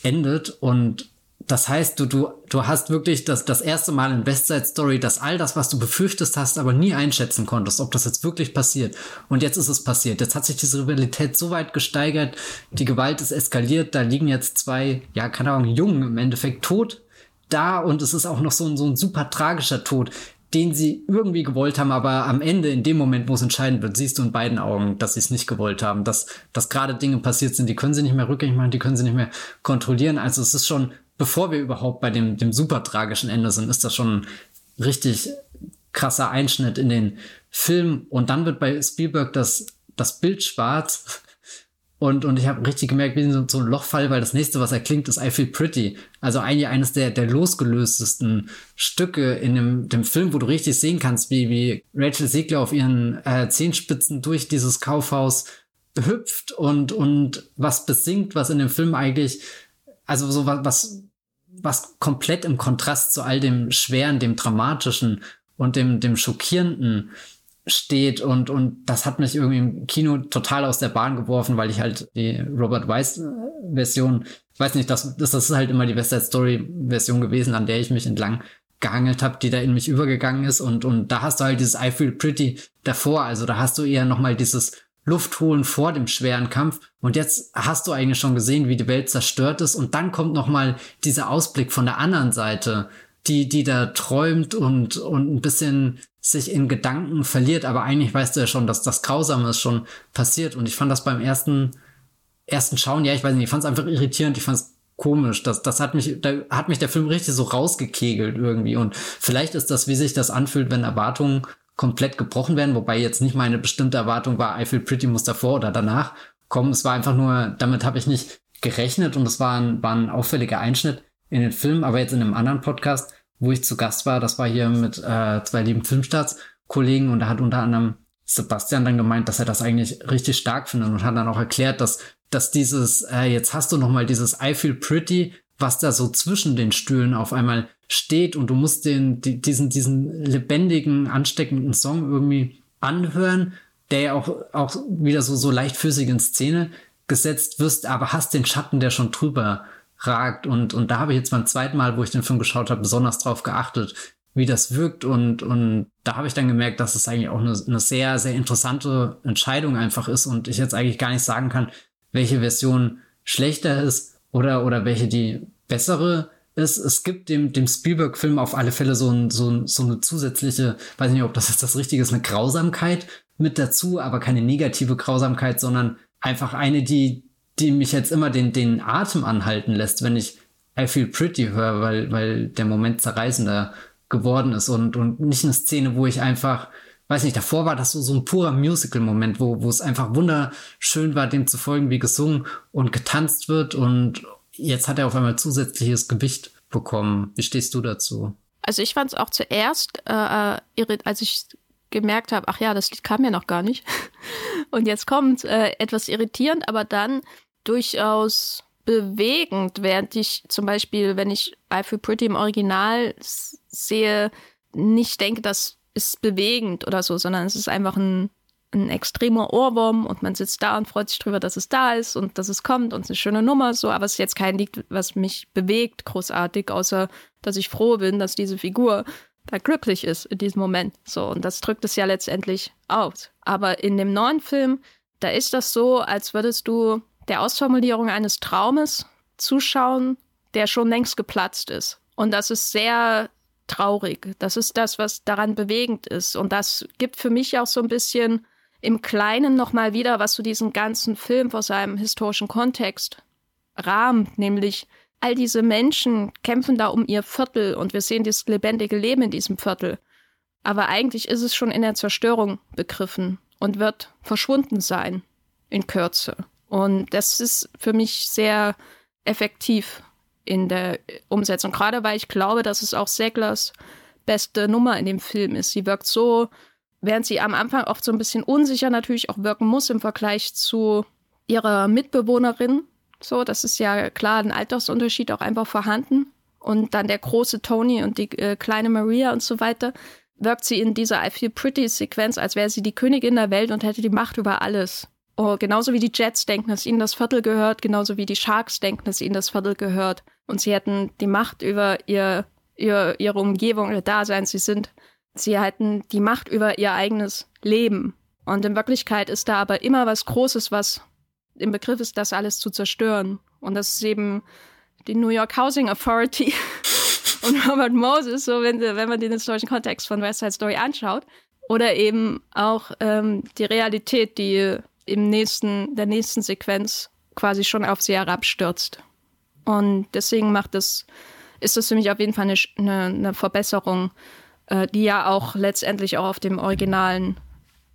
endet. Und das heißt, du, du, du hast wirklich das, das erste Mal in Westside Story, dass all das, was du befürchtest hast, aber nie einschätzen konntest, ob das jetzt wirklich passiert. Und jetzt ist es passiert. Jetzt hat sich diese Rivalität so weit gesteigert, die Gewalt ist eskaliert, da liegen jetzt zwei, ja, keine Ahnung, Jungen im Endeffekt tot da und es ist auch noch so ein, so ein super tragischer Tod, den sie irgendwie gewollt haben, aber am Ende, in dem Moment, wo es entscheidend wird, siehst du in beiden Augen, dass sie es nicht gewollt haben, dass, dass gerade Dinge passiert sind, die können sie nicht mehr rückgängig machen, die können sie nicht mehr kontrollieren. Also es ist schon bevor wir überhaupt bei dem, dem super tragischen Ende sind, ist das schon richtig krasser Einschnitt in den Film. Und dann wird bei Spielberg das, das Bild schwarz. Und, und ich habe richtig gemerkt, wie so, so ein Lochfall, weil das nächste, was er klingt, ist I Feel Pretty. Also eigentlich eines der, der losgelöstesten Stücke in dem, dem Film, wo du richtig sehen kannst, wie, wie Rachel Segler auf ihren äh, Zehenspitzen durch dieses Kaufhaus hüpft und, und was besingt, was in dem Film eigentlich also so was, was, was komplett im Kontrast zu all dem Schweren, dem Dramatischen und dem, dem Schockierenden steht und, und das hat mich irgendwie im Kino total aus der Bahn geworfen, weil ich halt die Robert Weiss Version, weiß nicht, das, das, das ist halt immer die West Side Story Version gewesen, an der ich mich entlang gehangelt habe, die da in mich übergegangen ist und, und da hast du halt dieses I Feel Pretty davor, also da hast du eher nochmal dieses Luft holen vor dem schweren Kampf. Und jetzt hast du eigentlich schon gesehen, wie die Welt zerstört ist. Und dann kommt noch mal dieser Ausblick von der anderen Seite, die, die da träumt und, und ein bisschen sich in Gedanken verliert. Aber eigentlich weißt du ja schon, dass das Grausame ist schon passiert. Und ich fand das beim ersten, ersten Schauen, ja, ich weiß nicht, ich fand es einfach irritierend. Ich fand es komisch. Das, das hat mich, da hat mich der Film richtig so rausgekegelt irgendwie. Und vielleicht ist das, wie sich das anfühlt, wenn Erwartungen komplett gebrochen werden, wobei jetzt nicht meine bestimmte Erwartung war, I Feel Pretty muss davor oder danach kommen. Es war einfach nur, damit habe ich nicht gerechnet und es war ein, war ein auffälliger Einschnitt in den Film, aber jetzt in einem anderen Podcast, wo ich zu Gast war, das war hier mit äh, zwei lieben Filmstarts-Kollegen und da hat unter anderem Sebastian dann gemeint, dass er das eigentlich richtig stark findet und hat dann auch erklärt, dass, dass dieses, äh, jetzt hast du noch mal dieses I Feel Pretty, was da so zwischen den Stühlen auf einmal steht und du musst den, die, diesen, diesen lebendigen, ansteckenden Song irgendwie anhören, der ja auch, auch wieder so, so leichtfüßig in Szene gesetzt wirst, aber hast den Schatten, der schon drüber ragt. Und, und da habe ich jetzt beim zweiten Mal, wo ich den Film geschaut habe, besonders drauf geachtet, wie das wirkt. Und, und da habe ich dann gemerkt, dass es eigentlich auch eine, eine sehr, sehr interessante Entscheidung einfach ist und ich jetzt eigentlich gar nicht sagen kann, welche Version schlechter ist oder, oder welche die bessere ist, es gibt dem, dem Spielberg-Film auf alle Fälle so, ein, so, ein, so eine zusätzliche, weiß nicht, ob das jetzt das Richtige ist, eine Grausamkeit mit dazu, aber keine negative Grausamkeit, sondern einfach eine, die, die mich jetzt immer den, den Atem anhalten lässt, wenn ich I Feel Pretty höre, weil, weil der Moment zerreißender geworden ist. Und, und nicht eine Szene, wo ich einfach, weiß nicht, davor war das so, so ein purer Musical-Moment, wo, wo es einfach wunderschön war, dem zu folgen, wie gesungen und getanzt wird und, Jetzt hat er auf einmal zusätzliches Gewicht bekommen. Wie stehst du dazu? Also ich fand es auch zuerst, äh, als ich gemerkt habe, ach ja, das Lied kam ja noch gar nicht. Und jetzt kommt äh, etwas irritierend, aber dann durchaus bewegend, während ich zum Beispiel, wenn ich I Feel Pretty im Original sehe, nicht denke, das ist bewegend oder so, sondern es ist einfach ein ein extremer Ohrwurm und man sitzt da und freut sich drüber, dass es da ist und dass es kommt und es eine schöne Nummer so, aber es ist jetzt kein Lied, was mich bewegt großartig, außer dass ich froh bin, dass diese Figur da glücklich ist in diesem Moment. So, und das drückt es ja letztendlich aus. Aber in dem neuen Film, da ist das so, als würdest du der Ausformulierung eines Traumes zuschauen, der schon längst geplatzt ist. Und das ist sehr traurig. Das ist das, was daran bewegend ist. Und das gibt für mich auch so ein bisschen im Kleinen nochmal wieder, was so diesen ganzen Film vor seinem historischen Kontext rahmt, nämlich all diese Menschen kämpfen da um ihr Viertel und wir sehen das lebendige Leben in diesem Viertel. Aber eigentlich ist es schon in der Zerstörung begriffen und wird verschwunden sein in Kürze. Und das ist für mich sehr effektiv in der Umsetzung, gerade weil ich glaube, dass es auch Seglers beste Nummer in dem Film ist. Sie wirkt so während sie am Anfang oft so ein bisschen unsicher natürlich auch wirken muss im Vergleich zu ihrer Mitbewohnerin. So, das ist ja klar ein Altersunterschied auch einfach vorhanden. und dann der große Tony und die äh, kleine Maria und so weiter, wirkt sie in dieser I Feel Pretty Sequenz, als wäre sie die Königin der Welt und hätte die Macht über alles. Oh, genauso wie die Jets denken, dass ihnen das Viertel gehört, genauso wie die Sharks denken, dass ihnen das Viertel gehört. Und sie hätten die Macht über ihr, ihr, ihre Umgebung, ihr Dasein. Sie sind, sie hätten die Macht über ihr eigenes Leben. Und in Wirklichkeit ist da aber immer was Großes, was im Begriff ist, das alles zu zerstören. Und das ist eben die New York Housing Authority und Robert Moses, so wenn, wenn man den historischen Kontext von West Side Story anschaut. Oder eben auch ähm, die Realität, die im nächsten, der nächsten Sequenz quasi schon auf sie herabstürzt. Und deswegen macht das, ist das für mich auf jeden Fall eine, eine, eine Verbesserung, äh, die ja auch letztendlich auch auf dem originalen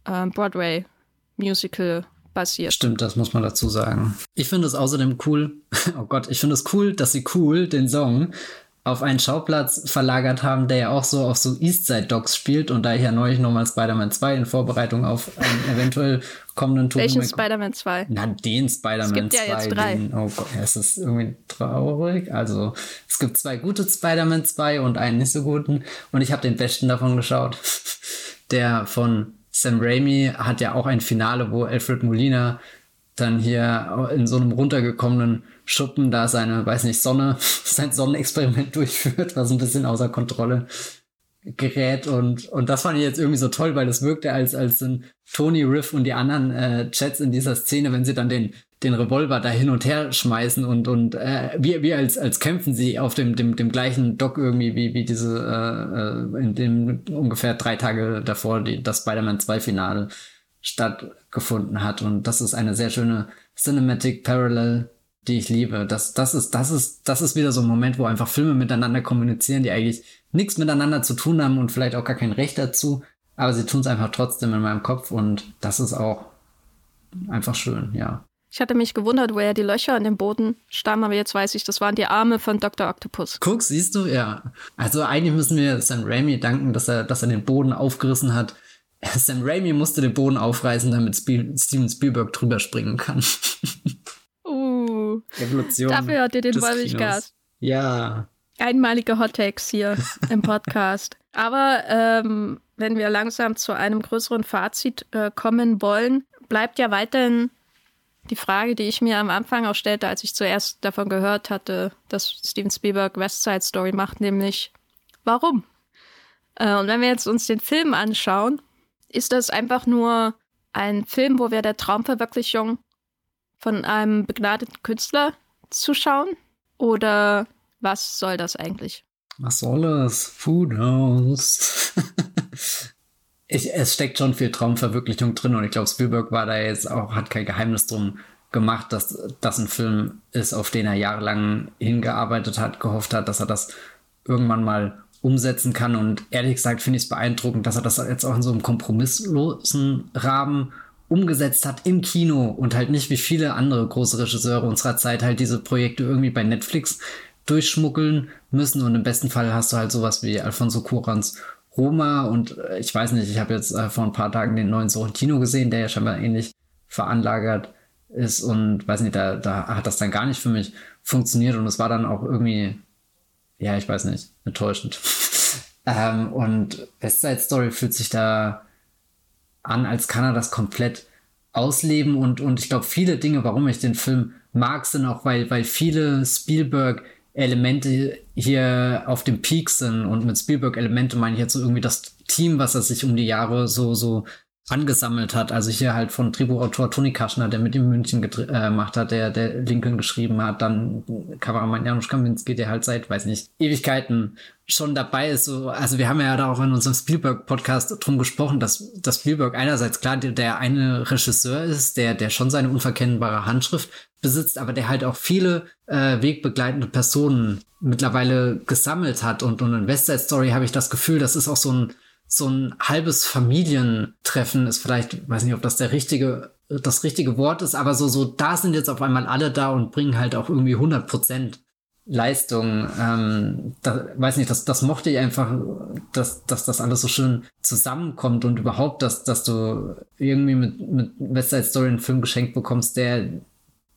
äh, Broadway-Musical basiert. Stimmt, das muss man dazu sagen. Ich finde es außerdem cool, oh Gott, ich finde es cool, dass sie cool den Song auf einen Schauplatz verlagert haben, der ja auch so auf so Eastside Dogs spielt und da ich ja neulich nochmal Spider-Man 2 in Vorbereitung auf einen eventuell kommenden Tobey Welchen Spider-Man 2? Na, den Spider-Man 2. Es gibt ja jetzt drei. Den, oh Gott, es ist irgendwie traurig. Also, es gibt zwei gute Spider-Man 2 und einen nicht so guten und ich habe den besten davon geschaut. Der von Sam Raimi hat ja auch ein Finale, wo Alfred Molina dann hier in so einem runtergekommenen Schuppen da seine, weiß nicht, Sonne, sein Sonnenexperiment durchführt, was ein bisschen außer Kontrolle gerät und, und das fand ich jetzt irgendwie so toll, weil das wirkte als, als ein Tony Riff und die anderen äh, Chats in dieser Szene, wenn sie dann den, den Revolver da hin und her schmeißen und, und äh, wie, wie als, als kämpfen sie auf dem, dem, dem gleichen Dock irgendwie, wie, wie diese, äh, äh in dem ungefähr drei Tage davor die, das Spider-Man 2 Finale stattgefunden hat. Und das ist eine sehr schöne Cinematic Parallel, die ich liebe. Das, das ist, das ist, das ist wieder so ein Moment, wo einfach Filme miteinander kommunizieren, die eigentlich nichts miteinander zu tun haben und vielleicht auch gar kein Recht dazu, aber sie tun es einfach trotzdem in meinem Kopf und das ist auch einfach schön, ja. Ich hatte mich gewundert, woher die Löcher in dem Boden stammen, aber jetzt weiß ich, das waren die Arme von Dr. Octopus. Guck, siehst du, ja. Also eigentlich müssen wir Sam Raimi danken, dass er, dass er den Boden aufgerissen hat. Sam Raimi musste den Boden aufreißen, damit Steven Spielberg drüber springen kann. Evolution. Dafür hat ihr den Wollmilchgas. Ja. Einmalige Hot Takes hier im Podcast. Aber ähm, wenn wir langsam zu einem größeren Fazit äh, kommen wollen, bleibt ja weiterhin die Frage, die ich mir am Anfang auch stellte, als ich zuerst davon gehört hatte, dass Steven Spielberg West Side Story macht, nämlich warum? Äh, und wenn wir jetzt uns den Film anschauen, ist das einfach nur ein Film, wo wir der Traumverwirklichung von einem begnadeten Künstler zuschauen? Oder was soll das eigentlich? Was soll es? Who knows? ich, es steckt schon viel Traumverwirklichung drin und ich glaube, Spielberg war da jetzt auch, hat kein Geheimnis drum gemacht, dass das ein Film ist, auf den er jahrelang hingearbeitet hat, gehofft hat, dass er das irgendwann mal umsetzen kann. Und ehrlich gesagt finde ich es beeindruckend, dass er das jetzt auch in so einem kompromisslosen Rahmen umgesetzt hat im Kino und halt nicht wie viele andere große Regisseure unserer Zeit halt diese Projekte irgendwie bei Netflix durchschmuggeln müssen. Und im besten Fall hast du halt sowas wie Alfonso Curans Roma und äh, ich weiß nicht, ich habe jetzt äh, vor ein paar Tagen den neuen Sorrentino gesehen, der ja scheinbar ähnlich veranlagert ist und weiß nicht, da, da hat das dann gar nicht für mich funktioniert und es war dann auch irgendwie, ja, ich weiß nicht, enttäuschend. ähm, und West Side Story fühlt sich da an, als kann er das komplett ausleben. Und, und ich glaube, viele Dinge, warum ich den Film mag, sind auch, weil, weil viele Spielberg Elemente hier auf dem Peak sind. Und mit Spielberg Elemente meine ich jetzt so irgendwie das Team, was er sich um die Jahre so, so angesammelt hat. Also hier halt von Drehbuchautor Toni Kaschner, der mit ihm München äh, gemacht hat, der, der Lincoln geschrieben hat, dann Kameramann Janusz Kaminski, der halt seit, weiß nicht, Ewigkeiten schon dabei ist. So, also wir haben ja da auch in unserem Spielberg-Podcast drum gesprochen, dass, dass Spielberg einerseits klar der, der eine Regisseur ist, der, der schon seine unverkennbare Handschrift besitzt, aber der halt auch viele äh, wegbegleitende Personen mittlerweile gesammelt hat. Und, und in West Side Story habe ich das Gefühl, das ist auch so ein so ein halbes Familientreffen ist vielleicht, weiß nicht, ob das der richtige, das richtige Wort ist, aber so, so, da sind jetzt auf einmal alle da und bringen halt auch irgendwie 100 Prozent Leistung. Ähm, da, weiß nicht, das, das mochte ich einfach, dass, dass das alles so schön zusammenkommt und überhaupt, dass, dass du irgendwie mit, mit West Side Story einen Film geschenkt bekommst, der,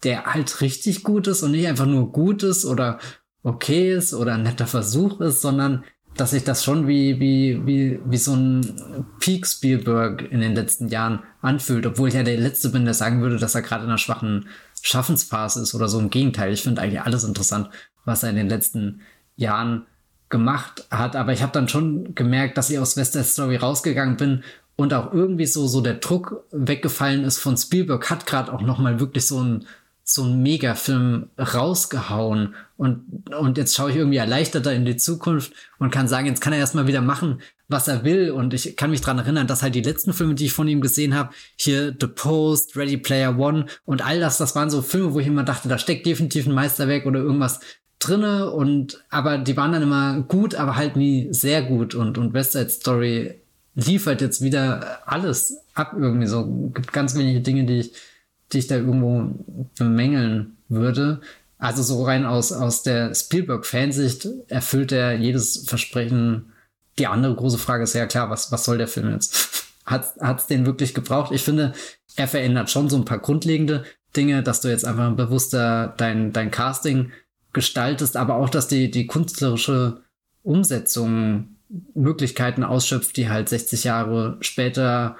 der halt richtig gut ist und nicht einfach nur gut ist oder okay ist oder ein netter Versuch ist, sondern dass sich das schon wie, wie, wie, wie so ein Peak Spielberg in den letzten Jahren anfühlt, obwohl ich ja der Letzte bin, der sagen würde, dass er gerade in einer schwachen Schaffensphase ist oder so. Im Gegenteil, ich finde eigentlich alles interessant, was er in den letzten Jahren gemacht hat. Aber ich habe dann schon gemerkt, dass ich aus West Side Story rausgegangen bin und auch irgendwie so, so der Druck weggefallen ist von Spielberg, hat gerade auch nochmal wirklich so ein so ein Megafilm rausgehauen und, und jetzt schaue ich irgendwie erleichterter in die Zukunft und kann sagen, jetzt kann er erstmal wieder machen, was er will. Und ich kann mich dran erinnern, dass halt die letzten Filme, die ich von ihm gesehen habe, hier The Post, Ready Player One und all das, das waren so Filme, wo ich immer dachte, da steckt definitiv ein Meisterwerk oder irgendwas drinne. Und aber die waren dann immer gut, aber halt nie sehr gut. Und und West Side Story liefert jetzt wieder alles ab irgendwie so. Gibt ganz wenige Dinge, die ich die ich da irgendwo bemängeln würde. Also so rein aus, aus der Spielberg-Fansicht erfüllt er jedes Versprechen. Die andere große Frage ist ja klar, was, was soll der Film jetzt? hat es den wirklich gebraucht? Ich finde, er verändert schon so ein paar grundlegende Dinge, dass du jetzt einfach bewusster dein, dein Casting gestaltest, aber auch, dass die, die künstlerische Umsetzung Möglichkeiten ausschöpft, die halt 60 Jahre später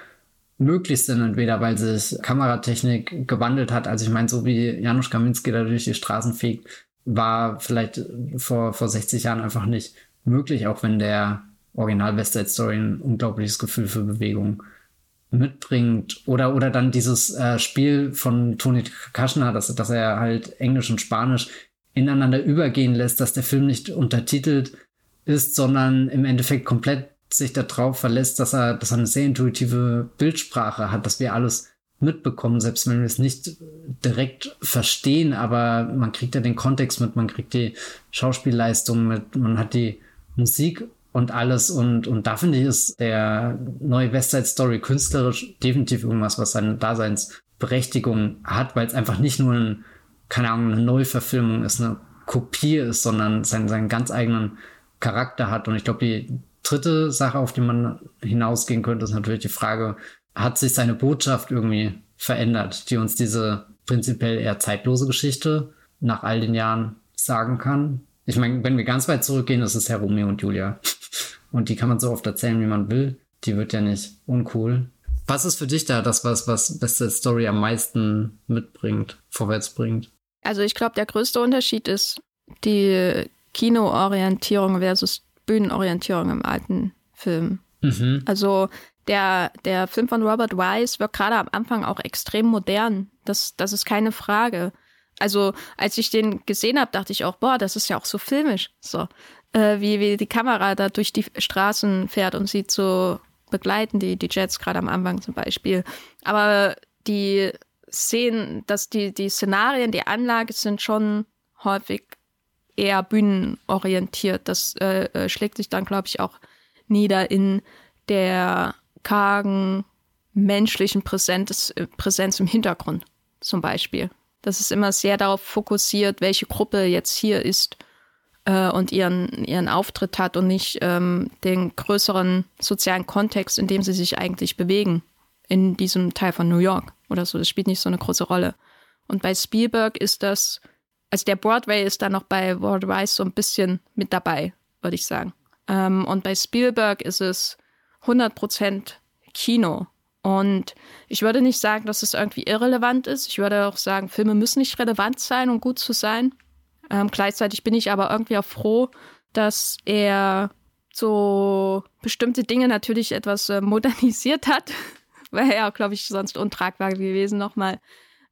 möglich sind, entweder weil sich Kameratechnik gewandelt hat. Also ich meine, so wie Janusz Kaminski da durch die Straßen fegt, war vielleicht vor, vor 60 Jahren einfach nicht möglich, auch wenn der Original West Side Story ein unglaubliches Gefühl für Bewegung mitbringt. Oder, oder dann dieses äh, Spiel von Tony Kaschner, dass, dass er halt Englisch und Spanisch ineinander übergehen lässt, dass der Film nicht untertitelt ist, sondern im Endeffekt komplett sich darauf verlässt, dass er, dass er eine sehr intuitive Bildsprache hat, dass wir alles mitbekommen, selbst wenn wir es nicht direkt verstehen, aber man kriegt ja den Kontext mit, man kriegt die Schauspielleistung mit, man hat die Musik und alles und, und da finde ich ist der neue Westside Story künstlerisch definitiv irgendwas, was seine Daseinsberechtigung hat, weil es einfach nicht nur ein, keine Ahnung, eine Neuverfilmung ist, eine Kopie ist, sondern seinen, seinen ganz eigenen Charakter hat und ich glaube, die dritte Sache, auf die man hinausgehen könnte, ist natürlich die Frage, hat sich seine Botschaft irgendwie verändert, die uns diese prinzipiell eher zeitlose Geschichte nach all den Jahren sagen kann? Ich meine, wenn wir ganz weit zurückgehen, ist es ja Romeo und Julia. Und die kann man so oft erzählen, wie man will. Die wird ja nicht uncool. Was ist für dich da das, was, was beste Story am meisten mitbringt, vorwärts bringt? Also ich glaube, der größte Unterschied ist die Kinoorientierung versus Bühnenorientierung im alten Film. Mhm. Also der, der Film von Robert Wise wird gerade am Anfang auch extrem modern. Das, das ist keine Frage. Also als ich den gesehen habe, dachte ich auch, boah, das ist ja auch so filmisch. So, äh, wie, wie die Kamera da durch die Straßen fährt und sie zu begleiten, die, die Jets gerade am Anfang zum Beispiel. Aber die Szenen, dass die, die Szenarien, die Anlage sind schon häufig eher bühnenorientiert. Das äh, äh, schlägt sich dann, glaube ich, auch nieder in der kargen menschlichen Präsenz, äh, Präsenz im Hintergrund zum Beispiel. Das ist immer sehr darauf fokussiert, welche Gruppe jetzt hier ist äh, und ihren, ihren Auftritt hat und nicht ähm, den größeren sozialen Kontext, in dem sie sich eigentlich bewegen, in diesem Teil von New York oder so. Das spielt nicht so eine große Rolle. Und bei Spielberg ist das also der Broadway ist da noch bei World Wise so ein bisschen mit dabei, würde ich sagen. Ähm, und bei Spielberg ist es 100% Kino. Und ich würde nicht sagen, dass es irgendwie irrelevant ist. Ich würde auch sagen, Filme müssen nicht relevant sein, um gut zu sein. Ähm, gleichzeitig bin ich aber irgendwie auch froh, dass er so bestimmte Dinge natürlich etwas äh, modernisiert hat. Wäre ja, glaube ich, sonst untragbar gewesen, nochmal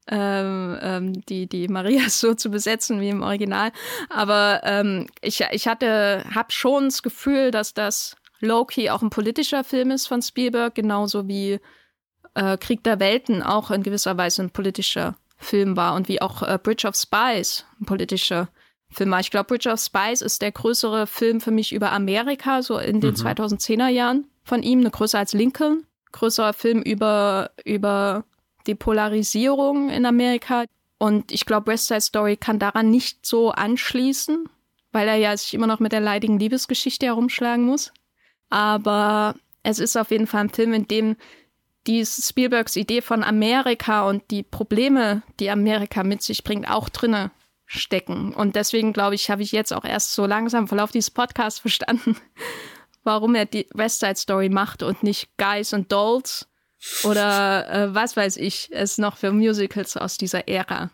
ähm, ähm, die, die Maria so zu besetzen wie im Original. Aber ähm, ich, ich hatte, habe schon das Gefühl, dass das Loki auch ein politischer Film ist von Spielberg, genauso wie äh, Krieg der Welten auch in gewisser Weise ein politischer Film war und wie auch äh, Bridge of Spies ein politischer Film war. Ich glaube, Bridge of Spies ist der größere Film für mich über Amerika, so in den mhm. 2010er Jahren von ihm, eine größer als Lincoln. Größerer Film über, über die Polarisierung in Amerika. Und ich glaube, West Side Story kann daran nicht so anschließen, weil er ja sich immer noch mit der leidigen Liebesgeschichte herumschlagen muss. Aber es ist auf jeden Fall ein Film, in dem die Spielbergs Idee von Amerika und die Probleme, die Amerika mit sich bringt, auch drinne stecken. Und deswegen, glaube ich, habe ich jetzt auch erst so langsam im Verlauf dieses Podcasts verstanden, warum er die West Side Story macht und nicht Guys und Dolls oder äh, was weiß ich, es noch für Musicals aus dieser Ära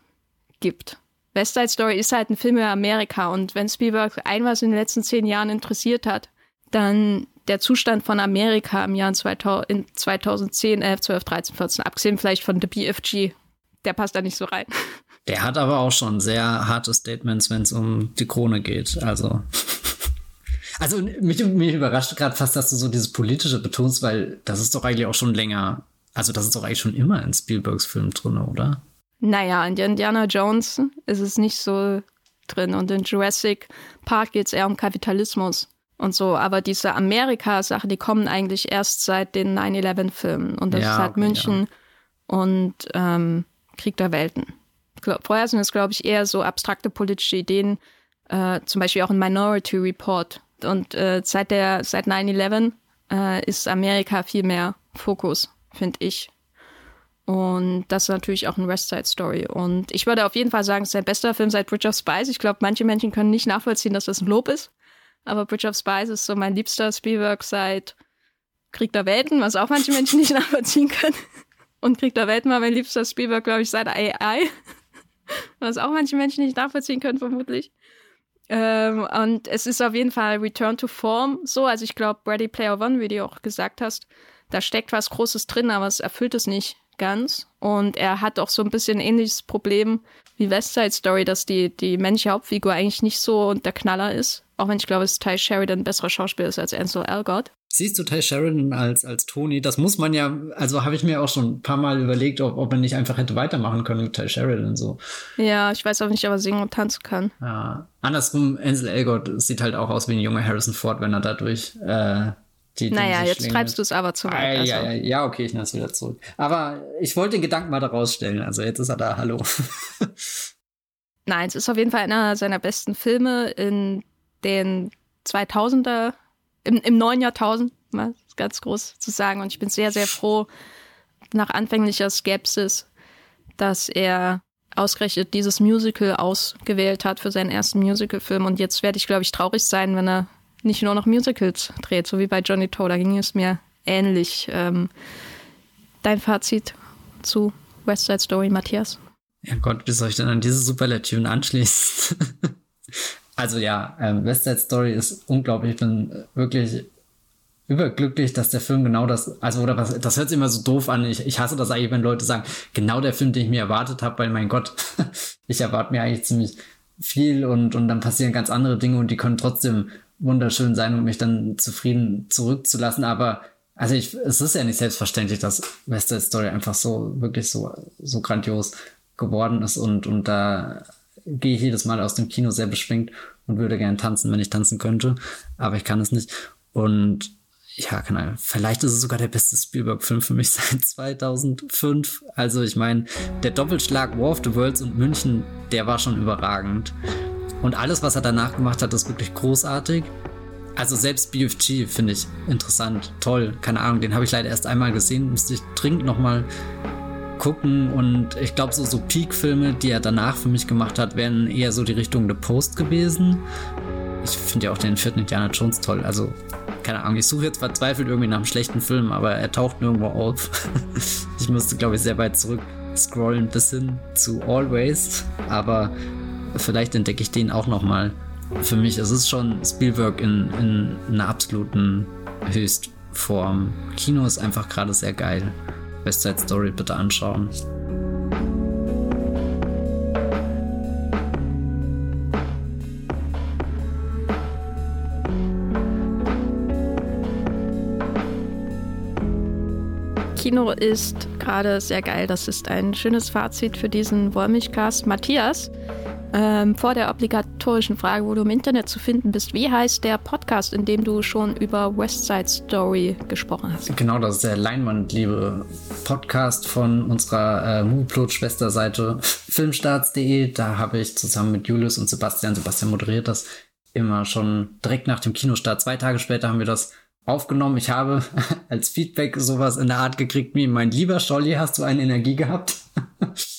gibt. West Side Story ist halt ein Film über Amerika und wenn Spielberg ein was in den letzten zehn Jahren interessiert hat, dann der Zustand von Amerika im Jahr 2000, in 2010, 11, 12, 13, 14, abgesehen vielleicht von The BFG, der passt da nicht so rein. Der hat aber auch schon sehr harte Statements, wenn es um die Krone geht. Also, also mich, mich überrascht gerade fast, dass du so dieses politische betonst, weil das ist doch eigentlich auch schon länger. Also das ist doch eigentlich schon immer in Spielbergs Film drin, oder? Naja, in Indiana Jones ist es nicht so drin und in Jurassic Park geht es eher um Kapitalismus und so. Aber diese Amerika-Sache, die kommen eigentlich erst seit den 9-11-Filmen und das ja, ist halt okay, München ja. und ähm, Krieg der Welten vorher sind es, glaube ich, eher so abstrakte politische Ideen, äh, zum Beispiel auch ein Minority Report. Und äh, seit der seit 9-11 äh, ist Amerika viel mehr Fokus, finde ich. Und das ist natürlich auch ein West Side Story. Und ich würde auf jeden Fall sagen, es ist der beste Film seit Bridge of Spies. Ich glaube, manche Menschen können nicht nachvollziehen, dass das ein Lob ist. Aber Bridge of Spies ist so mein liebster Spielberg seit Krieg der Welten, was auch manche Menschen nicht nachvollziehen können. Und Krieg der Welten war mein liebster Spielberg, glaube ich, seit AI. was auch manche Menschen nicht nachvollziehen können, vermutlich. Ähm, und es ist auf jeden Fall Return to Form so. Also ich glaube, Ready Player One, wie du auch gesagt hast, da steckt was Großes drin, aber es erfüllt es nicht ganz. Und er hat auch so ein bisschen ähnliches Problem wie West Side Story, dass die, die männliche Hauptfigur eigentlich nicht so der Knaller ist. Auch wenn ich glaube, dass Ty Sheridan ein besserer Schauspieler ist als Ansel Elgort. Siehst du Ty Sheridan als, als Tony? Das muss man ja, also habe ich mir auch schon ein paar Mal überlegt, ob, ob man nicht einfach hätte weitermachen können mit Ty Sheridan so. Ja, ich weiß auch nicht, ob er singen und tanzen kann. Ja. Andersrum, Ansel Elgort sieht halt auch aus wie ein junger Harrison Ford, wenn er dadurch äh, die Naja, jetzt schlingelt. treibst du es aber zu weit. Ah, also. ja, ja, ja, okay, ich nehme es wieder zurück. Aber ich wollte den Gedanken mal da rausstellen. Also jetzt ist er da, hallo. Nein, es ist auf jeden Fall einer seiner besten Filme in den 2000er im, im neuen Jahrtausend, mal ganz groß zu sagen. Und ich bin sehr, sehr froh, nach anfänglicher Skepsis, dass er ausgerechnet dieses Musical ausgewählt hat für seinen ersten Musicalfilm. Und jetzt werde ich, glaube ich, traurig sein, wenn er nicht nur noch Musicals dreht, so wie bei Johnny Toe. Da ging es mir ähnlich. Ähm, dein Fazit zu West Side Story, Matthias? Ja Gott, wie soll ich denn an diese Superlativen anschließen? Also ja, ähm, West Side Story ist unglaublich. Ich bin wirklich überglücklich, dass der Film genau das, also oder was, das hört sich immer so doof an. Ich, ich hasse das eigentlich, wenn Leute sagen, genau der Film, den ich mir erwartet habe, weil mein Gott, ich erwarte mir eigentlich ziemlich viel und, und dann passieren ganz andere Dinge und die können trotzdem wunderschön sein und mich dann zufrieden zurückzulassen. Aber also ich, es ist ja nicht selbstverständlich, dass West Side Story einfach so, wirklich so, so grandios geworden ist und, und da gehe ich jedes Mal aus dem Kino sehr beschwingt und würde gerne tanzen, wenn ich tanzen könnte, aber ich kann es nicht. Und ja, keine Ahnung, vielleicht ist es sogar der beste Spielberg-Film für mich seit 2005. Also ich meine, der Doppelschlag War of the Worlds und München, der war schon überragend. Und alles, was er danach gemacht hat, ist wirklich großartig. Also selbst BFG finde ich interessant, toll, keine Ahnung, den habe ich leider erst einmal gesehen, müsste ich dringend nochmal gucken und ich glaube, so, so Peak-Filme, die er danach für mich gemacht hat, wären eher so die Richtung The Post gewesen. Ich finde ja auch den vierten Indiana Jones toll. Also, keine Ahnung, ich suche jetzt verzweifelt irgendwie nach einem schlechten Film, aber er taucht nirgendwo auf. ich musste, glaube ich, sehr weit zurück scrollen bis hin zu Always, aber vielleicht entdecke ich den auch nochmal. Für mich ist es schon Spielberg in, in einer absoluten Höchstform. Kino ist einfach gerade sehr geil. West Side Story bitte anschauen. Kino ist gerade sehr geil. Das ist ein schönes Fazit für diesen Wollmilchcast. Matthias, ähm, vor der obligatorischen Frage, wo du im Internet zu finden bist, wie heißt der Podcast, in dem du schon über West Side Story gesprochen hast? Genau, das ist der Leinwandliebe Podcast von unserer äh, Movieplot-Schwesterseite filmstarts.de. Da habe ich zusammen mit Julius und Sebastian, Sebastian moderiert das immer schon direkt nach dem Kinostart. Zwei Tage später haben wir das aufgenommen. Ich habe als Feedback sowas in der Art gekriegt wie, mein lieber Scholli, hast du eine Energie gehabt?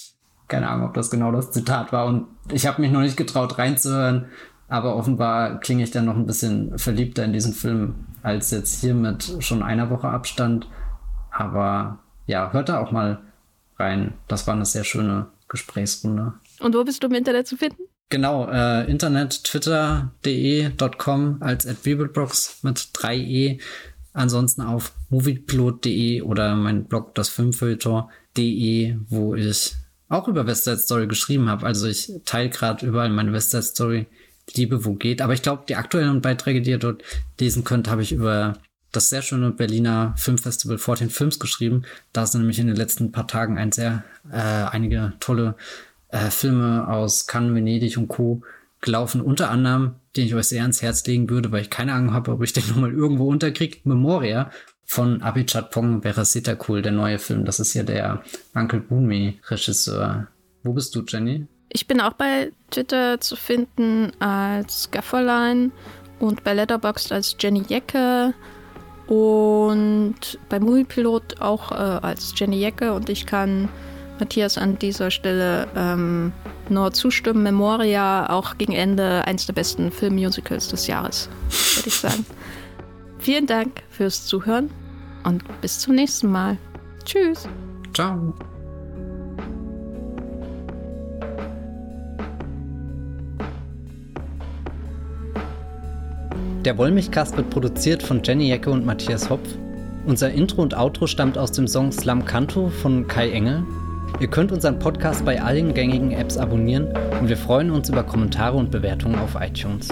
Keine Ahnung, ob das genau das Zitat war. Und ich habe mich noch nicht getraut reinzuhören, aber offenbar klinge ich dann noch ein bisschen verliebter in diesen Film als jetzt hier mit schon einer Woche Abstand. Aber ja, hört da auch mal rein. Das war eine sehr schöne Gesprächsrunde. Und wo bist du im Internet zu finden? Genau, äh, Internet, twitter.de.com als at Bibelbrox mit 3e. Ansonsten auf moviepilot.de oder mein Blog das Filmfilter.de, wo ich auch über West Side Story geschrieben habe. Also ich teile gerade überall meine West Side Story Liebe, wo geht. Aber ich glaube, die aktuellen Beiträge, die ihr dort lesen könnt, habe ich über das sehr schöne Berliner Filmfestival 14 Films geschrieben. Da sind nämlich in den letzten paar Tagen ein sehr, äh, einige tolle äh, Filme aus Cannes, Venedig und Co. gelaufen. Unter anderem, den ich euch sehr ans Herz legen würde, weil ich keine Ahnung habe, ob ich den nochmal irgendwo unterkriege. Memoria von Abhijat Pong wäre cool, der neue Film. Das ist ja der Uncle Boonme Regisseur. Wo bist du, Jenny? Ich bin auch bei Twitter zu finden als Gafferlein und bei Letterboxd als Jenny Jecke und bei Moviepilot auch äh, als Jenny Jecke und ich kann Matthias an dieser Stelle ähm, nur zustimmen. Memoria auch gegen Ende eins der besten Filmmusicals des Jahres, würde ich sagen. Vielen Dank fürs Zuhören und bis zum nächsten Mal. Tschüss. Ciao. Der Wollmilchcast wird produziert von Jenny Jecke und Matthias Hopf. Unser Intro und Outro stammt aus dem Song Slam Canto von Kai Engel. Ihr könnt unseren Podcast bei allen gängigen Apps abonnieren und wir freuen uns über Kommentare und Bewertungen auf iTunes.